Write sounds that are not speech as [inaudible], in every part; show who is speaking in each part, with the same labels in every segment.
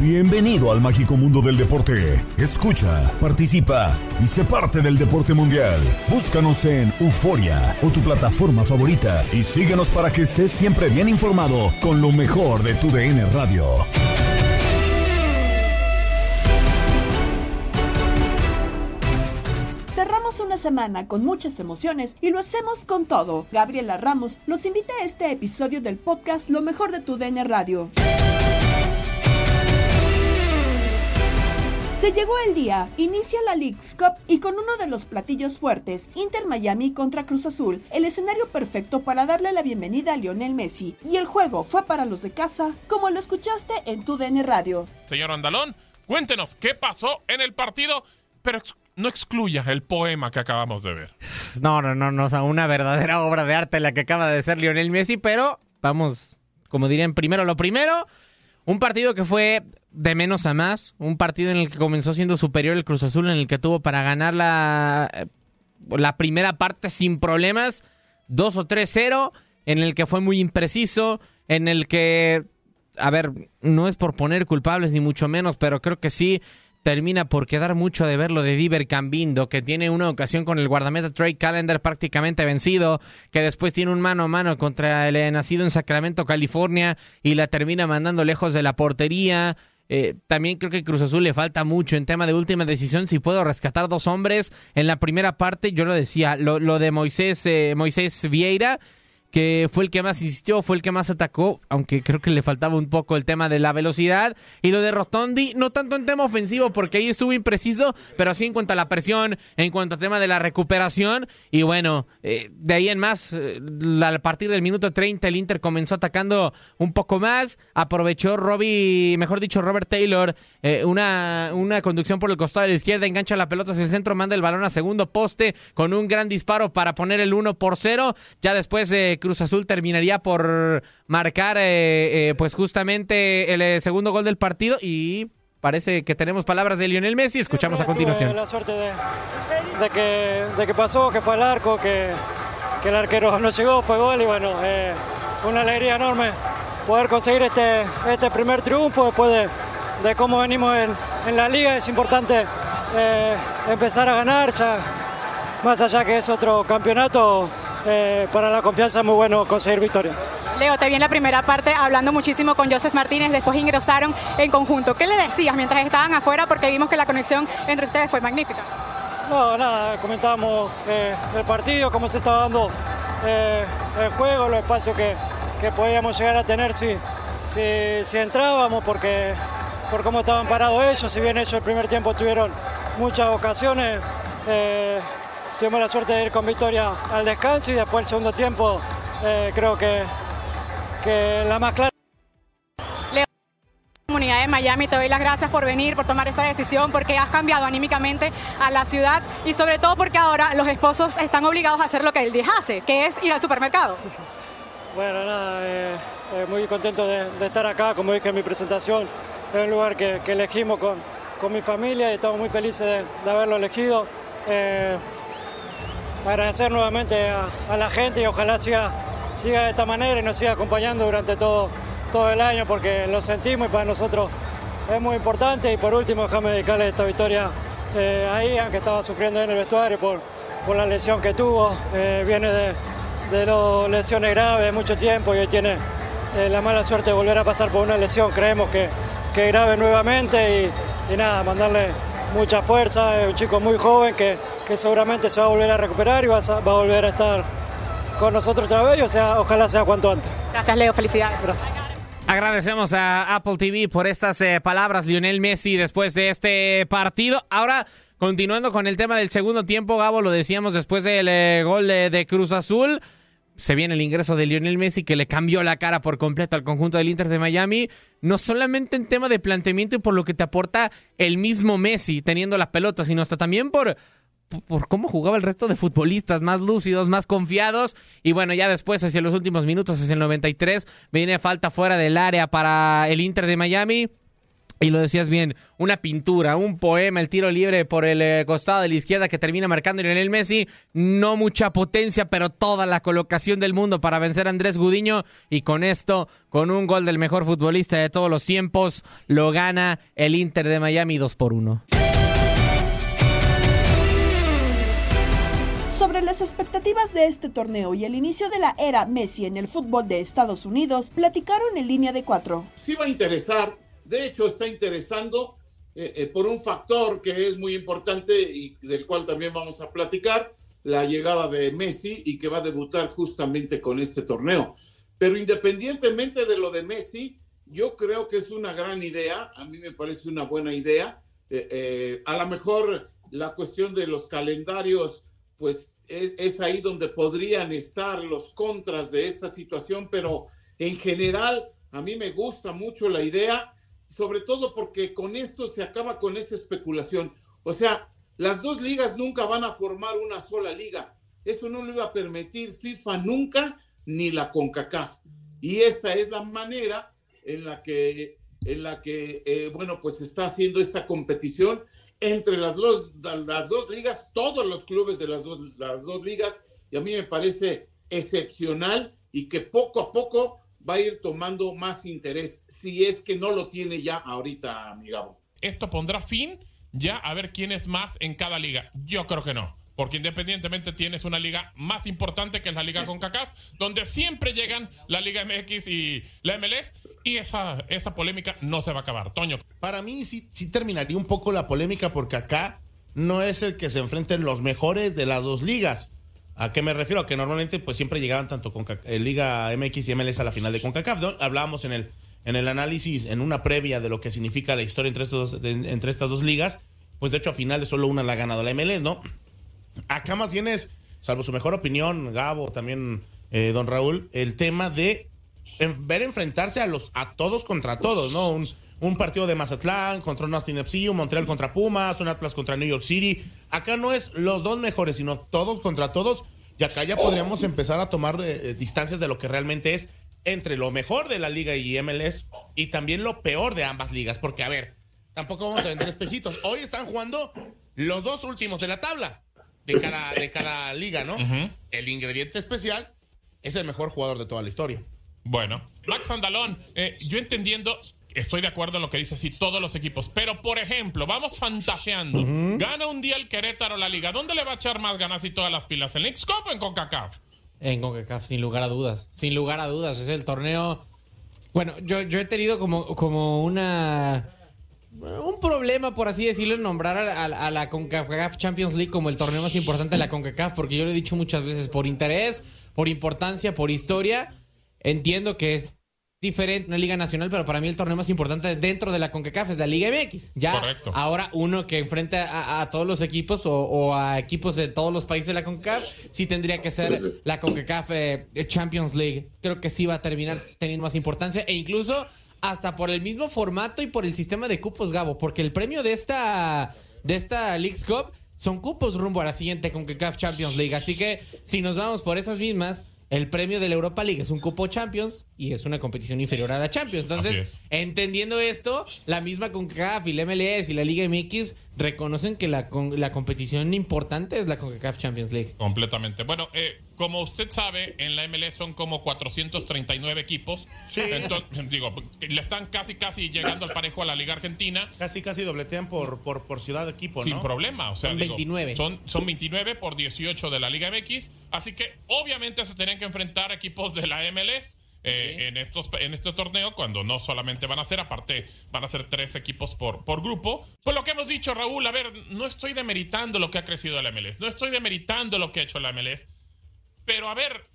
Speaker 1: Bienvenido al mágico mundo del deporte. Escucha, participa y sé parte del deporte mundial. Búscanos en Euforia o tu plataforma favorita y síguenos para que estés siempre bien informado con lo mejor de tu DN Radio.
Speaker 2: Cerramos una semana con muchas emociones y lo hacemos con todo. Gabriela Ramos los invita a este episodio del podcast Lo mejor de tu DN Radio. Se llegó el día, inicia la League's Cup y con uno de los platillos fuertes, Inter Miami contra Cruz Azul, el escenario perfecto para darle la bienvenida a Lionel Messi. Y el juego fue para los de casa, como lo escuchaste en tu DN Radio.
Speaker 3: Señor Andalón, cuéntenos qué pasó en el partido, pero ex- no excluyas el poema que acabamos de ver.
Speaker 4: No, no, no, no, o sea, una verdadera obra de arte la que acaba de ser Lionel Messi, pero vamos, como dirían, primero lo primero, un partido que fue de menos a más, un partido en el que comenzó siendo superior el Cruz Azul, en el que tuvo para ganar la, eh, la primera parte sin problemas, 2 o 3-0, en el que fue muy impreciso, en el que, a ver, no es por poner culpables ni mucho menos, pero creo que sí termina por quedar mucho de ver lo de Diver Cambindo, que tiene una ocasión con el guardameta Trey Callender prácticamente vencido, que después tiene un mano a mano contra el nacido en Sacramento, California, y la termina mandando lejos de la portería. Eh, también creo que Cruz Azul le falta mucho en tema de última decisión. Si puedo rescatar dos hombres en la primera parte, yo lo decía, lo, lo de Moisés, eh, Moisés Vieira, que fue el que más insistió, fue el que más atacó, aunque creo que le faltaba un poco el tema de la velocidad. Y lo de Rotondi, no tanto en tema ofensivo, porque ahí estuvo impreciso, pero sí en cuanto a la presión, en cuanto al tema de la recuperación. Y bueno, eh, de ahí en más, eh, a partir del minuto 30, el Inter comenzó atacando un poco más. Aprovechó Robbie, mejor dicho, Robert Taylor, eh, una, una conducción por el costado de la izquierda, engancha la pelota hacia el centro, manda el balón a segundo poste con un gran disparo para poner el 1 por 0. Ya después eh, Cruz Azul terminaría por marcar eh, eh, pues justamente el eh, segundo gol del partido y parece que tenemos palabras de Lionel Messi. Escuchamos a continuación.
Speaker 5: la suerte de, de que, de que pasó, que fue al arco, que, que el arquero no llegó, fue gol y bueno, una alegría enorme poder conseguir este, este primer triunfo después de, de cómo venimos en, en la liga. Es importante empezar a ganar, ya, más allá que es otro campeonato, eh, para la confianza es muy bueno conseguir victoria.
Speaker 6: Leo, te vi en la primera parte hablando muchísimo con Joseph Martínez, después ingresaron en conjunto. ¿Qué le decías mientras estaban afuera? Porque vimos que la conexión entre ustedes fue magnífica.
Speaker 5: No, nada, comentábamos eh, el partido, cómo se estaba dando eh, el juego, los espacios que, que podíamos llegar a tener si, si, si entrábamos, porque por cómo estaban parados ellos, si bien ellos el primer tiempo tuvieron muchas ocasiones, eh, tuvimos la suerte de ir con victoria al descanso y después el segundo tiempo eh, creo que, que la más clara
Speaker 6: comunidad de Miami, te doy las gracias por venir, por tomar esta decisión, porque has cambiado anímicamente a la ciudad y sobre todo porque ahora los esposos están obligados a hacer lo que el 10 hace, que es ir al supermercado.
Speaker 5: Bueno, nada, eh, eh, muy contento de, de, estar acá, como dije en mi presentación, es un lugar que, que elegimos con, con, mi familia y estamos muy felices de, de haberlo elegido. Eh, agradecer nuevamente a, la gente y ojalá siga, siga de esta manera y nos siga acompañando durante todo todo el año porque lo sentimos y para nosotros es muy importante. Y por último, déjame dedicarle esta victoria eh, a Ian, que estaba sufriendo en el vestuario por, por la lesión que tuvo. Eh, viene de, de los lesiones graves de mucho tiempo y hoy tiene eh, la mala suerte de volver a pasar por una lesión. Creemos que, que grave nuevamente y, nada, mandarle mucha fuerza. Es un chico muy joven que, que seguramente se va a volver a recuperar y va a, va a volver a estar con nosotros otra vez. O sea, ojalá sea cuanto antes.
Speaker 6: Gracias, Leo. Felicidades.
Speaker 5: Gracias.
Speaker 4: Agradecemos a Apple TV por estas eh, palabras, Lionel Messi, después de este partido. Ahora, continuando con el tema del segundo tiempo, Gabo, lo decíamos después del eh, gol de, de, Cruz Azul. Se viene el ingreso de Lionel Messi que le cambió la cara por completo al conjunto del Inter de Miami. No solamente en tema de planteamiento y por lo que te aporta el mismo Messi teniendo la pelota, sino hasta también por por cómo jugaba el resto de futbolistas, más lúcidos, más confiados. Y bueno, ya después, hacia los últimos minutos, hacia el 93, viene falta fuera del área para el Inter de Miami. Y lo decías bien, una pintura, un poema, el tiro libre por el eh, costado de la izquierda que termina marcando Lionel Messi. No mucha potencia, pero toda la colocación del mundo para vencer a Andrés Gudiño. Y con esto, con un gol del mejor futbolista de todos los tiempos, lo gana el Inter de Miami 2 por 1.
Speaker 2: Sobre las expectativas de este torneo y el inicio de la era Messi en el fútbol de Estados Unidos, platicaron en línea de cuatro.
Speaker 7: Sí va a interesar, de hecho está interesando eh, eh, por un factor que es muy importante y del cual también vamos a platicar, la llegada de Messi y que va a debutar justamente con este torneo. Pero independientemente de lo de Messi, yo creo que es una gran idea, a mí me parece una buena idea. Eh, a lo mejor la cuestión de los calendarios pues es, es, ahí donde podrían estar los contras de esta situación, pero en general a mí me gusta mucho la idea, sobre todo porque con esto se acaba con esa especulación. O sea, las dos ligas nunca van a formar una sola liga. Eso no lo iba a permitir FIFA nunca, ni la CONCACAF. Y esta es la manera en la que, en la que eh, bueno, pues está haciendo esta competición entre las dos, las dos ligas, todos los clubes de las dos, las dos ligas, y a mí me parece excepcional y que poco a poco va a ir tomando más interés, si es que no lo tiene ya ahorita, mi Gabo.
Speaker 3: ¿Esto pondrá fin ya a ver quién es más en cada liga? Yo creo que no. Porque independientemente tienes una liga más importante que es la liga CONCACAF, donde siempre llegan la Liga MX y la MLS, y esa, esa polémica no se va a acabar. Toño.
Speaker 8: Para mí sí, sí terminaría un poco la polémica porque acá no es el que se enfrenten los mejores de las dos ligas. ¿A qué me refiero? A que normalmente pues siempre llegaban tanto con eh, Liga MX y MLS a la final de CONCACAF. ¿no? Hablábamos en el, en el análisis, en una previa de lo que significa la historia entre, estos, de, entre estas dos ligas. Pues de hecho a finales solo una la ha ganado la MLS, ¿no? Acá más bien es, salvo su mejor opinión, Gabo, también eh, don Raúl, el tema de ver enfrentarse a los a todos contra todos, ¿no? Un, un partido de Mazatlán contra un Austin FC, un Montreal contra Pumas, un Atlas contra New York City. Acá no es los dos mejores, sino todos contra todos. Y acá ya podríamos empezar a tomar eh, distancias de lo que realmente es entre lo mejor de la liga y MLS y también lo peor de ambas ligas. Porque, a ver, tampoco vamos a vender espejitos. Hoy están jugando los dos últimos de la tabla de cada, de cada liga, ¿no? Uh -huh. El ingrediente especial es el mejor jugador de toda la historia.
Speaker 3: Bueno, Max Andalón, eh, yo entendiendo, estoy de acuerdo en lo que dice así todos los equipos, pero por ejemplo, vamos fantaseando. Uh -huh. Gana un día el Querétaro la liga. ¿Dónde le va a echar más ganas y todas las pilas? ¿En Leagues Cup o en CONCACAF?
Speaker 4: En CONCACAF, sin lugar a dudas. Sin lugar a dudas. Es el torneo. Bueno, yo, yo he tenido como, como una. Un problema, por así decirlo, en nombrar a, a, a, la CONCACAF Champions League como el torneo más importante de la CONCACAF, porque yo lo he dicho muchas veces, por interés, por importancia, por historia, entiendo que es diferente, una liga nacional, pero para mí el torneo más importante dentro de la CONCACAF es la Liga MX. Ya
Speaker 3: Correcto.
Speaker 4: ahora uno que enfrenta a, a todos los equipos o, o a equipos de todos los países de la CONCACAF, sí tendría que ser la CONCACAF eh, Champions League. Creo que sí va a terminar teniendo más importancia e incluso hasta por el mismo formato y por el sistema de cupos, Gabo, porque el premio de esta de esta League's Cup son cupos rumbo a la siguiente CONCACAF Champions League. Así que si nos vamos por esas mismas, el premio de la Europa League es un cupo Champions y es una competición inferior a la Champions. Entonces,
Speaker 3: es.
Speaker 4: entendiendo esto, la misma CONCACAF y la MLS y la Liga MX reconocen que la, con- la competición importante es la CONCACAF Champions League.
Speaker 3: Completamente. Bueno, eh, como usted sabe, en la MLS son como 439 equipos.
Speaker 8: Sí.
Speaker 3: Entonces, digo, le están casi, casi llegando al parejo a la Liga Argentina.
Speaker 8: Casi, casi dobletean por, por, por ciudad de equipo,
Speaker 3: Sin
Speaker 8: ¿no?
Speaker 3: problema. O sea,
Speaker 4: Son
Speaker 3: digo,
Speaker 4: 29.
Speaker 3: Son, son 29 por 18 de la Liga MX. Así que obviamente se tenían que enfrentar equipos de la MLS. Eh, en, estos, en este torneo, cuando no solamente van a ser, aparte van a ser tres equipos por, por grupo. Pues lo que hemos dicho, Raúl, a ver, no estoy demeritando lo que ha crecido la MLS, no estoy demeritando lo que ha hecho la MLS, pero a ver,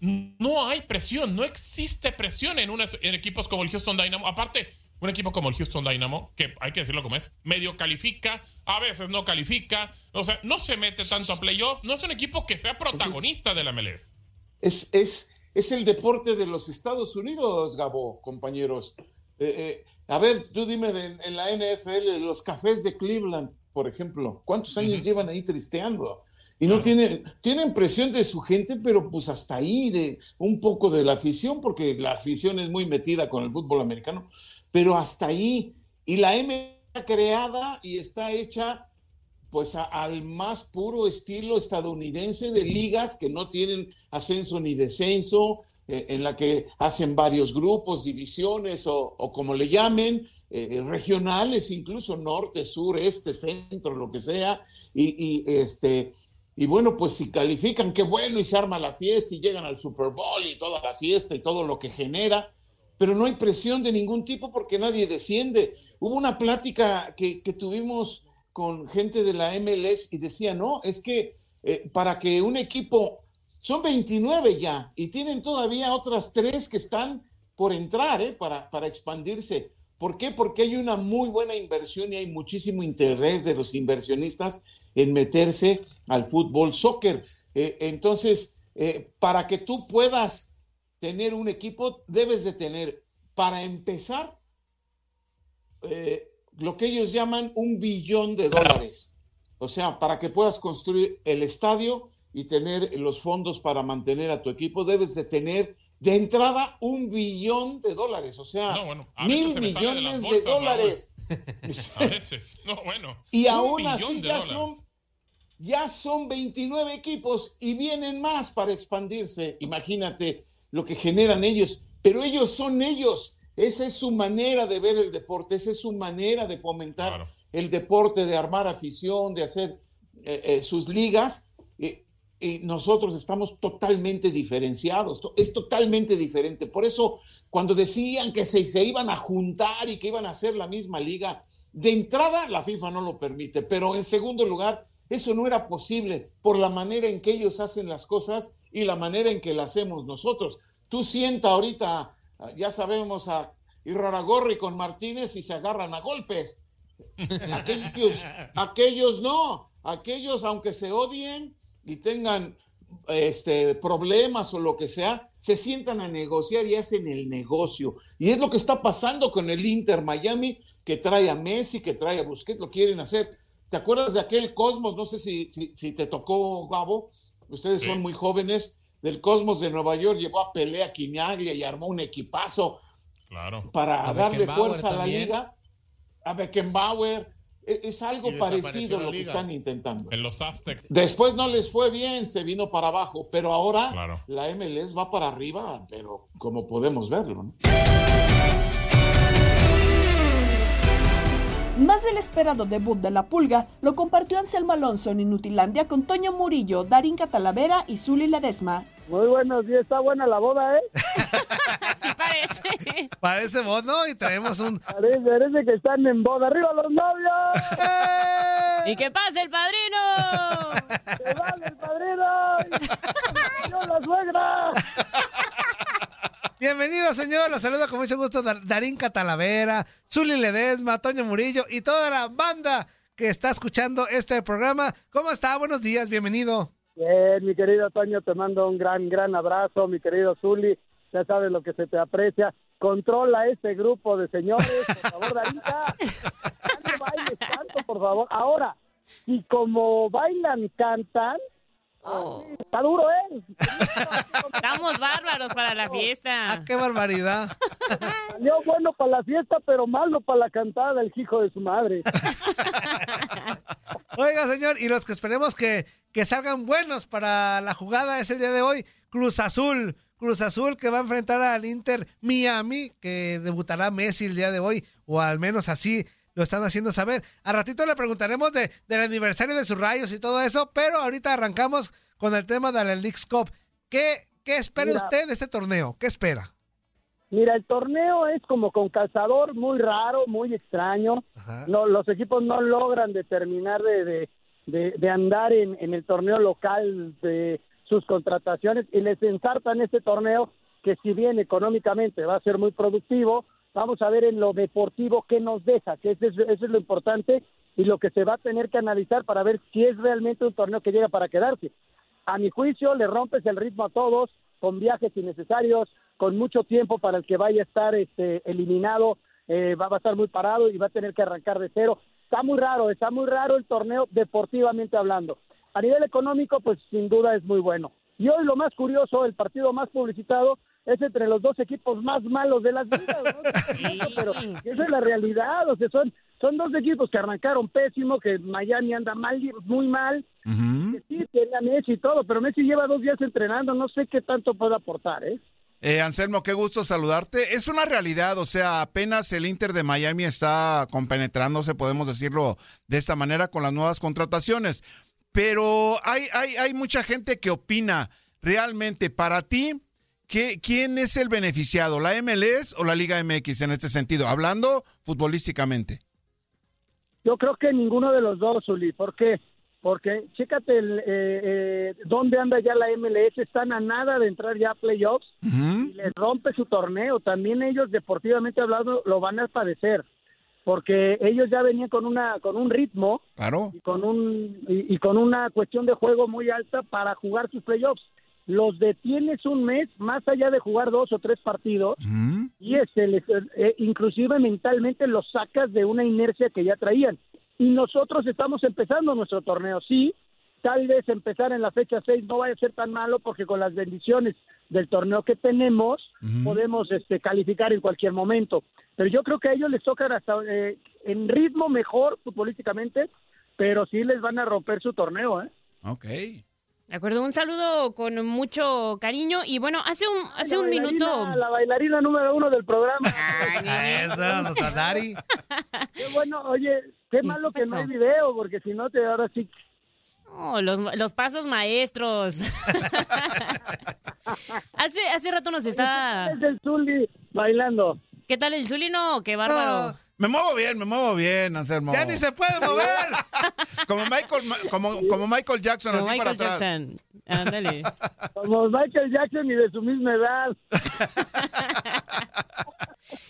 Speaker 3: no hay presión, no existe presión en, unas, en equipos como el Houston Dynamo. Aparte, un equipo como el Houston Dynamo, que hay que decirlo como es, medio califica, a veces no califica, o sea, no se mete tanto a playoff, no es un equipo que sea protagonista de la MLS.
Speaker 7: Es, es, es el deporte de los Estados Unidos, Gabo, compañeros. Eh, eh, a ver, tú dime de- en la NFL, los cafés de Cleveland, por ejemplo, ¿cuántos años llevan ahí tristeando? Y no tienen, tienen presión de su gente, pero pues hasta ahí, de un poco de la afición, porque la afición es muy metida con el fútbol americano, pero hasta ahí. Y la M creada y está hecha pues a- al más puro estilo estadounidense de ligas que no tienen ascenso ni descenso, eh, en la que hacen varios grupos, divisiones o, o como le llamen, eh, regionales, incluso norte, sur, este, centro, lo que sea, y, y, este, y bueno, pues si califican, qué bueno, y se arma la fiesta y llegan al Super Bowl y toda la fiesta y todo lo que genera, pero no hay presión de ningún tipo porque nadie desciende. Hubo una plática que, que tuvimos con gente de la MLS y decía, no, es que eh, para que un equipo, son 29 ya, y tienen todavía otras tres que están por entrar, ¿eh? para, para expandirse. ¿Por qué? Porque hay una muy buena inversión y hay muchísimo interés de los inversionistas en meterse al fútbol soccer. Eh, entonces, eh, para que tú puedas tener un equipo, debes de tener, para empezar, eh, lo que ellos llaman un billón de dólares. O sea, para que puedas construir el estadio y tener los fondos para mantener a tu equipo, debes de tener de entrada un billón de dólares. O sea,
Speaker 3: No, bueno,
Speaker 7: mil
Speaker 3: se de
Speaker 7: millones de, dólares. [laughs]
Speaker 3: A veces, no, bueno.
Speaker 7: Y aún así ya
Speaker 3: dólares.
Speaker 7: son, ya son 29 equipos y vienen más para expandirse. Imagínate lo que generan ellos. Pero ellos son ellos. Esa es su manera de ver el deporte, esa es su manera de fomentar el deporte, de armar afición, de hacer eh, eh, sus ligas. Eh, y nosotros estamos totalmente diferenciados, es totalmente diferente. Por eso, cuando decían que se, se iban a juntar y que iban a hacer la misma liga, de entrada la FIFA no lo permite, pero en segundo lugar, eso no era posible por la manera en que ellos hacen las cosas y la manera en que la hacemos nosotros. Tú sienta ahorita, ah, ya sabemos, a Irraragorri con Martínez y se agarran a golpes. Aquellos, aquellos no, aquellos aunque se odien y tengan este, problemas o lo que sea, se sientan a negociar y hacen el negocio. Y es lo que está pasando con el Inter Miami, que trae a Messi, que trae a Busquets, lo quieren hacer. ¿Te acuerdas de aquel Cosmos? No sé si, si, si te tocó, Gabo. Ustedes son muy jóvenes. Del Cosmos de Nueva York llevó a Pelea Quinaglia y armó un equipazo
Speaker 3: Claro.
Speaker 7: para
Speaker 3: A
Speaker 7: darle fuerza a la
Speaker 3: también.
Speaker 7: liga. A Beckenbauer. E- Es, algo parecido a lo que están intentando.
Speaker 3: En los Aztecs.
Speaker 7: Después no les fue bien, se vino para abajo, pero ahora
Speaker 3: Claro.
Speaker 7: la MLS va para arriba, pero como podemos verlo. ¿no?
Speaker 2: Más del esperado debut de la Pulga lo compartió Anselmo Alonso en Inutilandia con Toño Murillo, Darín Catalavera y Zuli Ledesma.
Speaker 9: Muy buenos días, está buena la boda, ¿eh? [laughs]
Speaker 10: Sí parece.
Speaker 11: Parece ¿no? Y traemos un...
Speaker 9: Parece, parece que están en boda. ¡Arriba los novios!
Speaker 10: ¡Y que pase el padrino!
Speaker 9: ¡Que vale el padrino! ¡Yo la suegra!
Speaker 11: Bienvenido, señor. Los saludo con mucho gusto Dar- Darín Catalavera, Zuli Ledesma, Toño Murillo y toda la banda que está escuchando este programa. ¿Cómo está? Buenos días, bienvenido.
Speaker 9: Bien, mi querido Toño, te mando un gran, gran abrazo, mi querido Zuli. Ya sabes lo que se te aprecia. Controla este grupo de señores, por favor, Darita. Ya no bailes tanto, por favor. Ahora, y como bailan, cantan, está duro, ¿eh?
Speaker 10: Estamos bárbaros para la fiesta.
Speaker 11: Ah, ¡Qué barbaridad!
Speaker 9: Salió bueno para la fiesta, pero malo para la cantada, el hijo de su madre.
Speaker 11: Oiga, señor, y los que esperemos que, que salgan buenos para la jugada es el día de hoy, Cruz Azul. Cruz Azul que va a enfrentar al Inter Miami, que debutará Messi el día de hoy, o al menos así lo están haciendo saber. A ratito le preguntaremos de, del aniversario de sus rayos y todo eso, pero ahorita arrancamos con el tema de la League's Cup. ¿Qué, qué espera
Speaker 9: Mira.
Speaker 11: usted de este torneo? ¿Qué espera?
Speaker 9: Mira, el torneo es como con calzador muy raro, muy extraño. No, los equipos no logran determinar de, de, de- de andar en, en el torneo local de sus contrataciones y les ensartan este torneo que si bien económicamente va a ser muy productivo, vamos a ver en lo deportivo qué nos deja, que eso es, eso es lo importante y lo que se va a tener que analizar para ver si es realmente un torneo que llega para quedarse. A mi juicio, le rompes el ritmo a todos con viajes innecesarios, con mucho tiempo para el que vaya a estar este, eliminado, eh, va, va a estar muy parado y va a tener que arrancar de cero. Está muy raro, está muy raro el torneo deportivamente hablando. A nivel económico, pues sin duda es muy bueno. Y hoy lo más curioso, el partido más publicitado es entre los dos equipos más malos de las ligas, ¿no? [laughs] Pero esa es la realidad, o sea, son, son dos equipos que arrancaron pésimo, que Miami anda mal, muy mal, que sí, tiene a Messi y todo, pero Messi lleva dos días entrenando, no sé qué tanto puede aportar, ¿eh?
Speaker 12: Eh, Anselmo, qué gusto saludarte. Es una realidad, o sea, apenas el Inter de Miami está compenetrándose, podemos decirlo de esta manera, con las nuevas contrataciones. Pero hay, hay, hay mucha gente que opina realmente para ti. ¿qué- ¿Quién es el beneficiado? ¿La MLS o la Liga MX en este sentido? Hablando futbolísticamente.
Speaker 9: Yo creo que ninguno de los dos, Uli. ¿Por qué? Porque chécate el, eh, eh, dónde anda ya la MLS. Están a nada de entrar ya a playoffs y les rompe su torneo. También ellos, deportivamente hablando, lo van a padecer. Porque ellos ya venían con una con un ritmo
Speaker 12: Claro.
Speaker 9: y con un y, y con una cuestión de juego muy alta para jugar sus playoffs. Los detienes un mes más allá de jugar dos o tres partidos y este les- eh, inclusive mentalmente los sacas de una inercia que ya traían. Y nosotros estamos empezando nuestro torneo, sí, tal vez empezar en la fecha 6 no vaya a ser tan malo porque con las bendiciones del torneo que tenemos podemos este, calificar en cualquier momento. Pero yo creo que a ellos les toca hasta eh, en ritmo mejor futbolísticamente, pero sí les van a romper su torneo, ¿eh?
Speaker 12: Ok.
Speaker 10: De acuerdo, un saludo con mucho cariño. Y bueno, hace un, hace
Speaker 9: La
Speaker 10: un minuto.
Speaker 9: La bailarina número uno del programa.
Speaker 11: Eso, nuestra [laughs] Dari.
Speaker 9: Qué bueno, oye, qué malo que no hay video, porque si no, te ahora sí.
Speaker 10: Oh, los, los pasos maestros. [laughs] hace, hace rato nos estaba.
Speaker 9: Es el Zuli bailando.
Speaker 10: ¿Qué tal el Zuli? No, qué bárbaro.
Speaker 12: Me muevo bien, me muevo bien, Anselmo.
Speaker 11: ¡Ya ni se puede mover! [laughs]
Speaker 12: Como Michael, como, como Michael Jackson,
Speaker 10: Como
Speaker 12: así para
Speaker 10: Michael
Speaker 12: atrás.
Speaker 10: Jackson. Ándale. [laughs]
Speaker 9: Como Michael Jackson y de su misma edad. [laughs]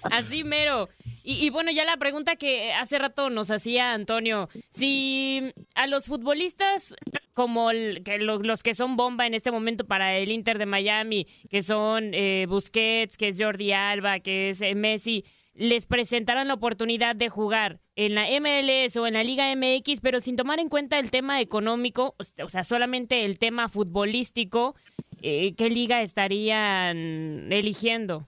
Speaker 10: Así mero. Y, y bueno, ya la pregunta que hace rato nos hacía Antonio, si a los futbolistas como el- que lo- los que son bomba en este momento para el Inter de Miami, que son eh, Busquets, que es Jordi Alba, que es eh, Messi, les presentaran la oportunidad de jugar en la MLS o en la Liga MX, pero sin tomar en cuenta el tema económico, o sea, solamente el tema futbolístico, eh, ¿qué liga estarían eligiendo?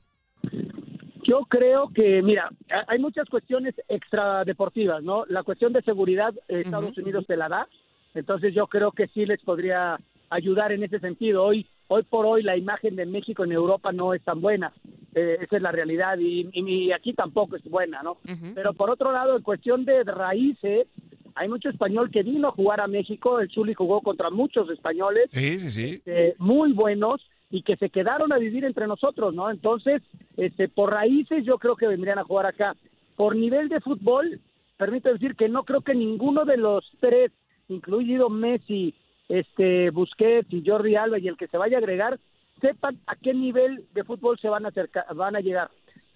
Speaker 9: Yo creo que, mira, ha- hay muchas cuestiones extradeportivas, ¿no? La cuestión de seguridad, eh, Estados Unidos te la da, entonces yo creo que sí les podría ayudar en ese sentido. Hoy, hoy por hoy la imagen de México en Europa no es tan buena, eh, esa es la realidad y, y- y aquí tampoco es buena, ¿no? Pero por otro lado, en cuestión de raíces, hay mucho español que vino a jugar a México, el Zuli jugó contra muchos españoles,
Speaker 12: Sí, sí, sí.
Speaker 9: eh, muy buenos y que se quedaron a vivir entre nosotros, ¿no? Entonces, este, por raíces yo creo que vendrían a jugar acá. Por nivel de fútbol, permito decir que no creo que ninguno de los tres, incluido Messi, este, Busquets y Jordi Alba y el que se vaya a agregar, sepan a qué nivel de fútbol se van a acercar, van a llegar.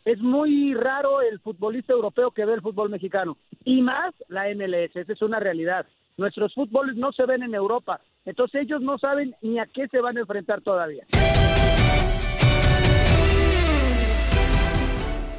Speaker 9: Es muy raro el futbolista europeo que ve el fútbol mexicano y más la MLS, esa es una realidad. Nuestros fútboles no se ven en Europa, entonces ellos no saben ni a qué se van a enfrentar todavía.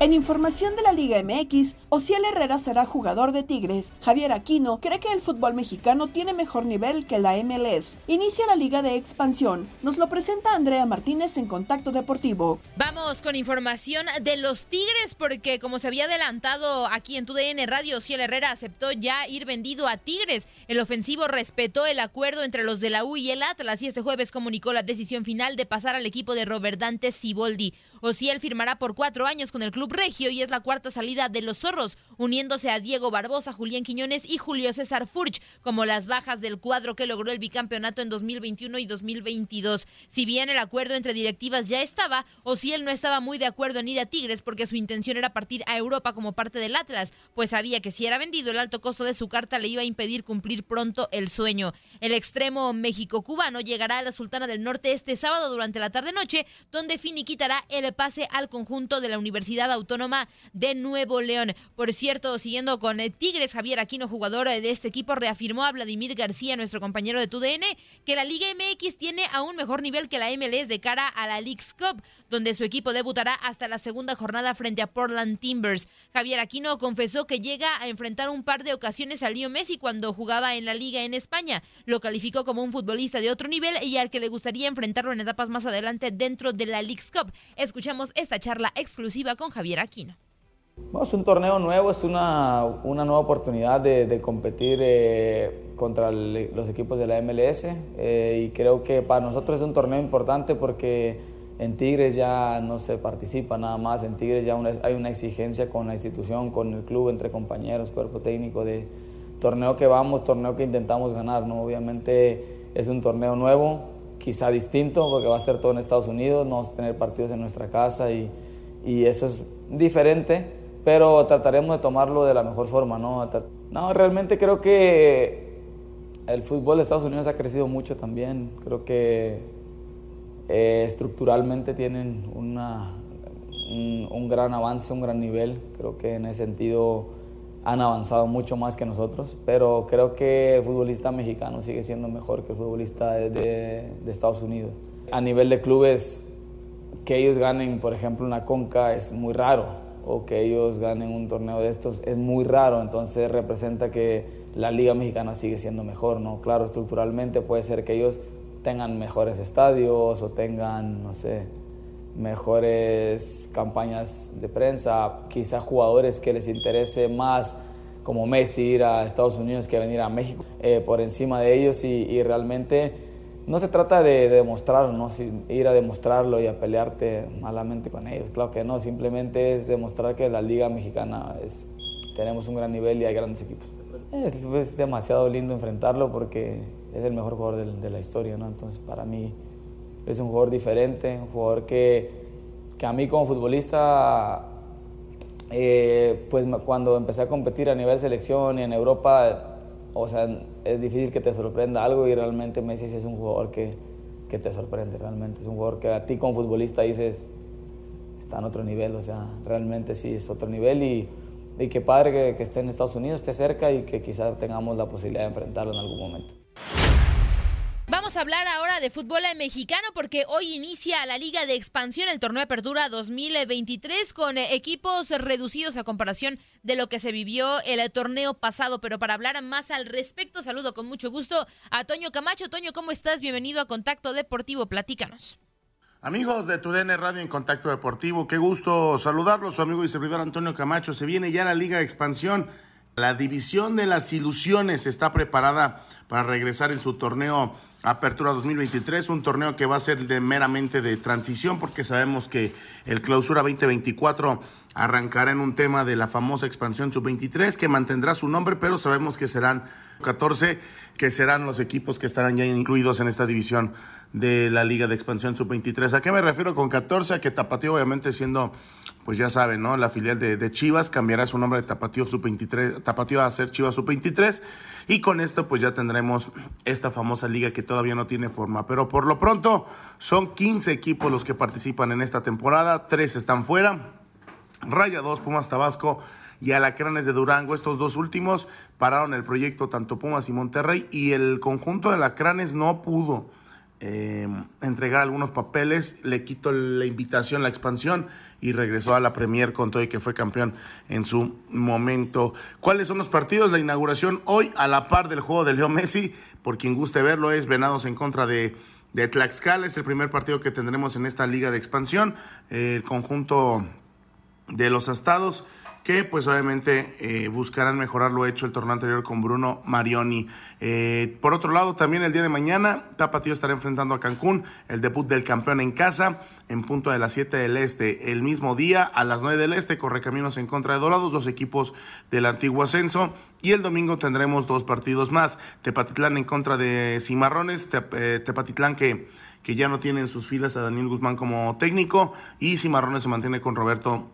Speaker 2: En información de la Liga MX, Ociel Herrera será jugador de Tigres. Javier Aquino cree que el fútbol mexicano tiene mejor nivel que la MLS. Inicia la Liga de Expansión. Nos lo presenta Andrea Martínez en Contacto Deportivo.
Speaker 13: Vamos con información de los Tigres porque como se había adelantado aquí en TUDN Radio, Ociel Herrera aceptó ya ir vendido a Tigres. El ofensivo respetó el acuerdo entre los de la U y el Atlas y este jueves comunicó la decisión final de pasar al equipo de Robert Dante Siboldi. Ociel firmará por cuatro años con el club regio y es la cuarta salida de los zorros, uniéndose a Diego Barbosa, Julián Quiñones y Julio César Furch como las bajas del cuadro que logró el bicampeonato en 2021 y 2022. Si bien el acuerdo entre directivas ya estaba, Ociel no estaba muy de acuerdo en ir a Tigres porque su intención era partir a Europa como parte del Atlas, pues sabía que si era vendido el alto costo de su carta le iba a impedir cumplir pronto el sueño. El extremo México-cubano llegará a la Sultana del Norte este sábado durante la tarde-noche, donde finiquitará el pase al conjunto de la Universidad Autónoma de Nuevo León. Por cierto, siguiendo con Tigres, Javier Aquino, jugador de este equipo, reafirmó a Vladimir García, nuestro compañero de TUDN, que la Liga MX tiene aún mejor nivel que la MLS de cara a la League's Cup, donde su equipo debutará hasta la segunda jornada frente a Portland Timbers. Javier Aquino confesó que llega a enfrentar un par de ocasiones a Leo Messi cuando jugaba en la liga en España. Lo calificó como un futbolista de otro nivel y al que le gustaría enfrentarlo en etapas más adelante dentro de la League's Cup. Escuchamos esta charla exclusiva con Javier Aquino.
Speaker 14: Bueno, es un torneo nuevo, es una, una nueva oportunidad de, de competir eh, contra el- los equipos de la MLS eh, y creo que para nosotros es un torneo importante porque en Tigres ya no se participa nada más, en Tigres ya una- hay una exigencia con la institución, con el club, entre compañeros, cuerpo técnico de torneo que vamos, torneo que intentamos ganar, ¿no? Obviamente es un torneo nuevo, quizá distinto porque va a ser todo en Estados Unidos, no vamos a tener partidos en nuestra casa y, y eso es diferente, pero trataremos de tomarlo de la mejor forma, ¿no? No, realmente creo que el fútbol de Estados Unidos ha crecido mucho también, creo que eh, estructuralmente tienen una, un, un gran avance, un gran nivel, creo que en ese sentido han avanzado mucho más que nosotros, pero creo que el futbolista mexicano sigue siendo mejor que el futbolista de, de- de Estados Unidos. A nivel de clubes, que ellos ganen, por ejemplo, una conca es muy raro, o que ellos ganen un torneo de estos es muy raro, entonces representa que la liga mexicana sigue siendo mejor, ¿no? Claro, estructuralmente puede ser que ellos tengan mejores estadios o tengan, no sé, mejores campañas de prensa, quizá jugadores que les interese más como Messi ir a Estados Unidos que venir a México eh, por encima de ellos y realmente no se trata de, de demostrarlo, ¿no? Ir a demostrarlo y a pelearte malamente con ellos, claro que no, simplemente es demostrar que la liga mexicana es, tenemos un gran nivel y hay grandes equipos. Es, demasiado lindo enfrentarlo porque es el mejor jugador de, la historia, ¿no? Entonces para mí es un jugador diferente, un jugador que, que a mí como futbolista, eh, pues cuando empecé a competir a nivel selección y en Europa, o sea, es difícil que te sorprenda algo y realmente Messi sí es un jugador que, que te sorprende, realmente es un jugador que a ti como futbolista dices, está en otro nivel, o sea, realmente sí es otro nivel y, y qué padre que, que esté en Estados Unidos, esté cerca y que quizás tengamos la posibilidad de enfrentarlo en algún momento.
Speaker 13: Vamos a hablar ahora de fútbol mexicano porque hoy inicia la Liga de Expansión, el torneo de apertura 2023, con eh, equipos reducidos a comparación de lo que se vivió el eh, torneo pasado. Pero para hablar más al respecto, saludo con mucho gusto a Toño Camacho. Toño, ¿cómo estás? Bienvenido a Contacto Deportivo. Platícanos.
Speaker 8: Amigos de TUDN Radio en Contacto Deportivo, qué gusto saludarlos, su amigo y servidor Antonio Camacho. Se viene ya la Liga de Expansión. La división de las ilusiones está preparada para regresar en su torneo Apertura 2023, un torneo que va a ser de meramente de transición porque sabemos que el Clausura 2024 arrancará en un tema de la famosa expansión sub-23 que mantendrá su nombre, pero sabemos que serán 14 que serán los equipos que estarán ya incluidos en esta división de la Liga de Expansión Sub-23. ¿A qué me refiero con 14? A que Tapatío, obviamente, siendo, pues ya saben, ¿no? La filial de, Chivas cambiará su nombre de Tapatío Sub-23, Tapatío a ser Chivas Sub-23. Y con esto, pues ya tendremos esta famosa liga que todavía no tiene forma. Pero por lo pronto son 15 equipos los que participan en esta temporada, tres están fuera. Raya 2, Pumas Tabasco y Alacranes de Durango. Estos dos últimos pararon el proyecto tanto Pumas y Monterrey y el conjunto de Alacranes no pudo eh, entregar algunos papeles, le quitó la invitación, la expansión y regresó a la Premier con todo y que fue campeón en su momento. ¿Cuáles son los partidos? La inauguración hoy a la par del juego de Leo Messi, por quien guste verlo, es Venados en contra de, de Tlaxcala, es el primer partido que tendremos en esta liga de expansión, el conjunto de los estados que pues obviamente eh, buscarán mejorar lo hecho el torneo anterior con Bruno Marioni. Eh, por otro lado, también el día de mañana, Tapatío estará enfrentando a Cancún, el debut del campeón en casa, en punto de las 7 del Este. El mismo día, a las 9 del Este, Correcaminos en contra de Dorados, dos equipos del antiguo ascenso. Y el domingo tendremos dos partidos más. Tepatitlán en contra de Cimarrones, eh, Tepatitlán que que ya no tiene en sus filas a Daniel Guzmán como técnico y Cimarrones se mantiene con Roberto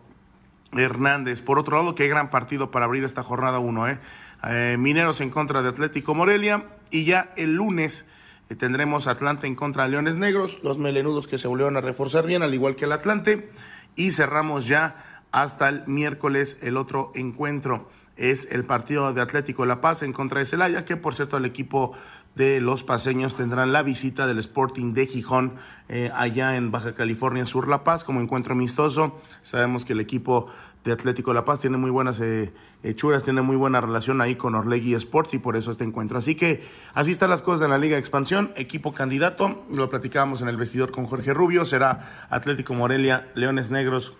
Speaker 8: Hernández. Por otro lado, qué gran partido para abrir esta jornada 1. ¿eh? ¿eh? Mineros en contra de Atlético Morelia. Y ya el lunes eh, tendremos Atlante en contra de Leones Negros. Los melenudos que se volvieron a reforzar bien, al igual que el Atlante. Y cerramos ya hasta el miércoles el otro encuentro. Es el partido de Atlético La Paz en contra de Celaya, que por cierto el equipo de los paseños tendrán la visita del Sporting de Gijón eh, allá en Baja California Sur La Paz como encuentro amistoso. Sabemos que el equipo de Atlético La Paz tiene muy buenas eh, hechuras, tiene muy buena relación ahí con Orlegui Sports y por eso este encuentro. Así que así están las cosas en la Liga de Expansión. Equipo candidato, lo platicábamos en el vestidor con Jorge Rubio, será Atlético Morelia, Leones Negros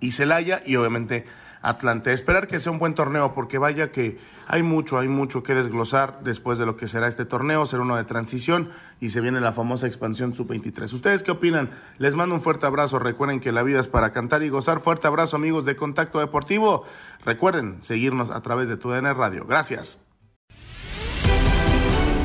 Speaker 8: y Celaya y obviamente Atlante. Esperar que sea un buen torneo, porque vaya que hay mucho, hay mucho que desglosar después de lo que será este torneo, será uno de transición y se viene la famosa expansión sub-23. ¿Ustedes qué opinan? Les mando un fuerte abrazo. Recuerden que la vida es para cantar y gozar. Fuerte abrazo, amigos de Contacto Deportivo. Recuerden seguirnos a través de tu DN Radio. Gracias.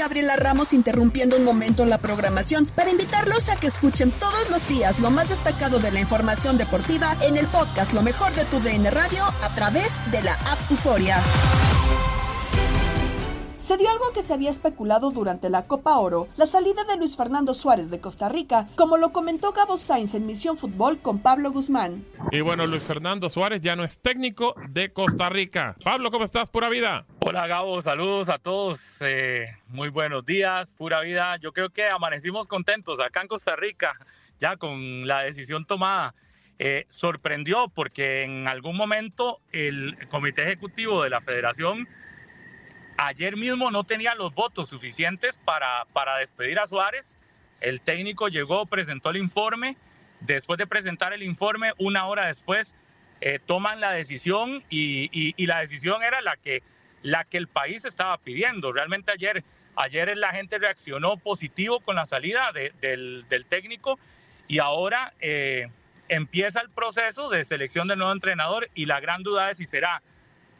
Speaker 2: Gabriela Ramos interrumpiendo un momento la programación para invitarlos a que escuchen todos los días lo más destacado de la información deportiva en el podcast Lo mejor de tu DN Radio a través de la app Euforia. Se dio algo que se había especulado durante la Copa Oro, la salida de Luis Fernando Suárez de Costa Rica, como lo comentó Gabo Sainz en Misión Fútbol con Pablo Guzmán.
Speaker 3: Y bueno, Luis Fernando Suárez ya no es técnico de Costa Rica. Pablo, ¿cómo estás? Pura vida.
Speaker 15: Hola Gabo, saludos a todos. Eh, muy buenos días, pura vida. Yo creo que amanecimos contentos acá en Costa Rica, ya con la decisión tomada. Eh, sorprendió porque en algún momento el comité ejecutivo de la federación ayer mismo no tenía los votos suficientes para, para despedir a Suárez. El técnico llegó, presentó el informe. Después de presentar el informe, una hora después, eh, toman la decisión y, la decisión era la que, la que el país estaba pidiendo. Realmente ayer, ayer la gente reaccionó positivo con la salida del, técnico y ahora eh, empieza el proceso de selección del nuevo entrenador y la gran duda es si será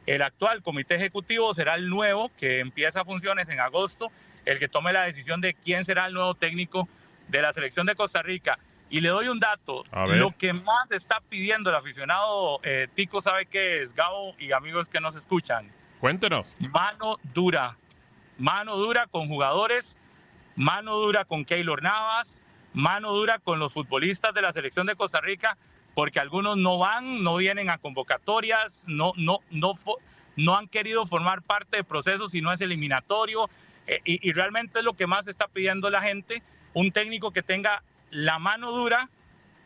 Speaker 15: el actual comité ejecutivo será el nuevo que empieza funciones en agosto, el que tome la decisión de quién será el nuevo técnico de la selección de Costa Rica. Y le doy un dato, lo que más está pidiendo el aficionado eh, Tico sabe qué es, Gabo y amigos que nos escuchan.
Speaker 3: Cuéntenos.
Speaker 15: Mano dura, mano dura con jugadores, mano dura con Keylor Navas, mano dura con los futbolistas de la selección de Costa Rica porque algunos no van, no vienen a convocatorias, no, no, no, no han querido formar parte del proceso si no es eliminatorio. Eh, y, realmente es lo que más está pidiendo la gente, un técnico que tenga la mano dura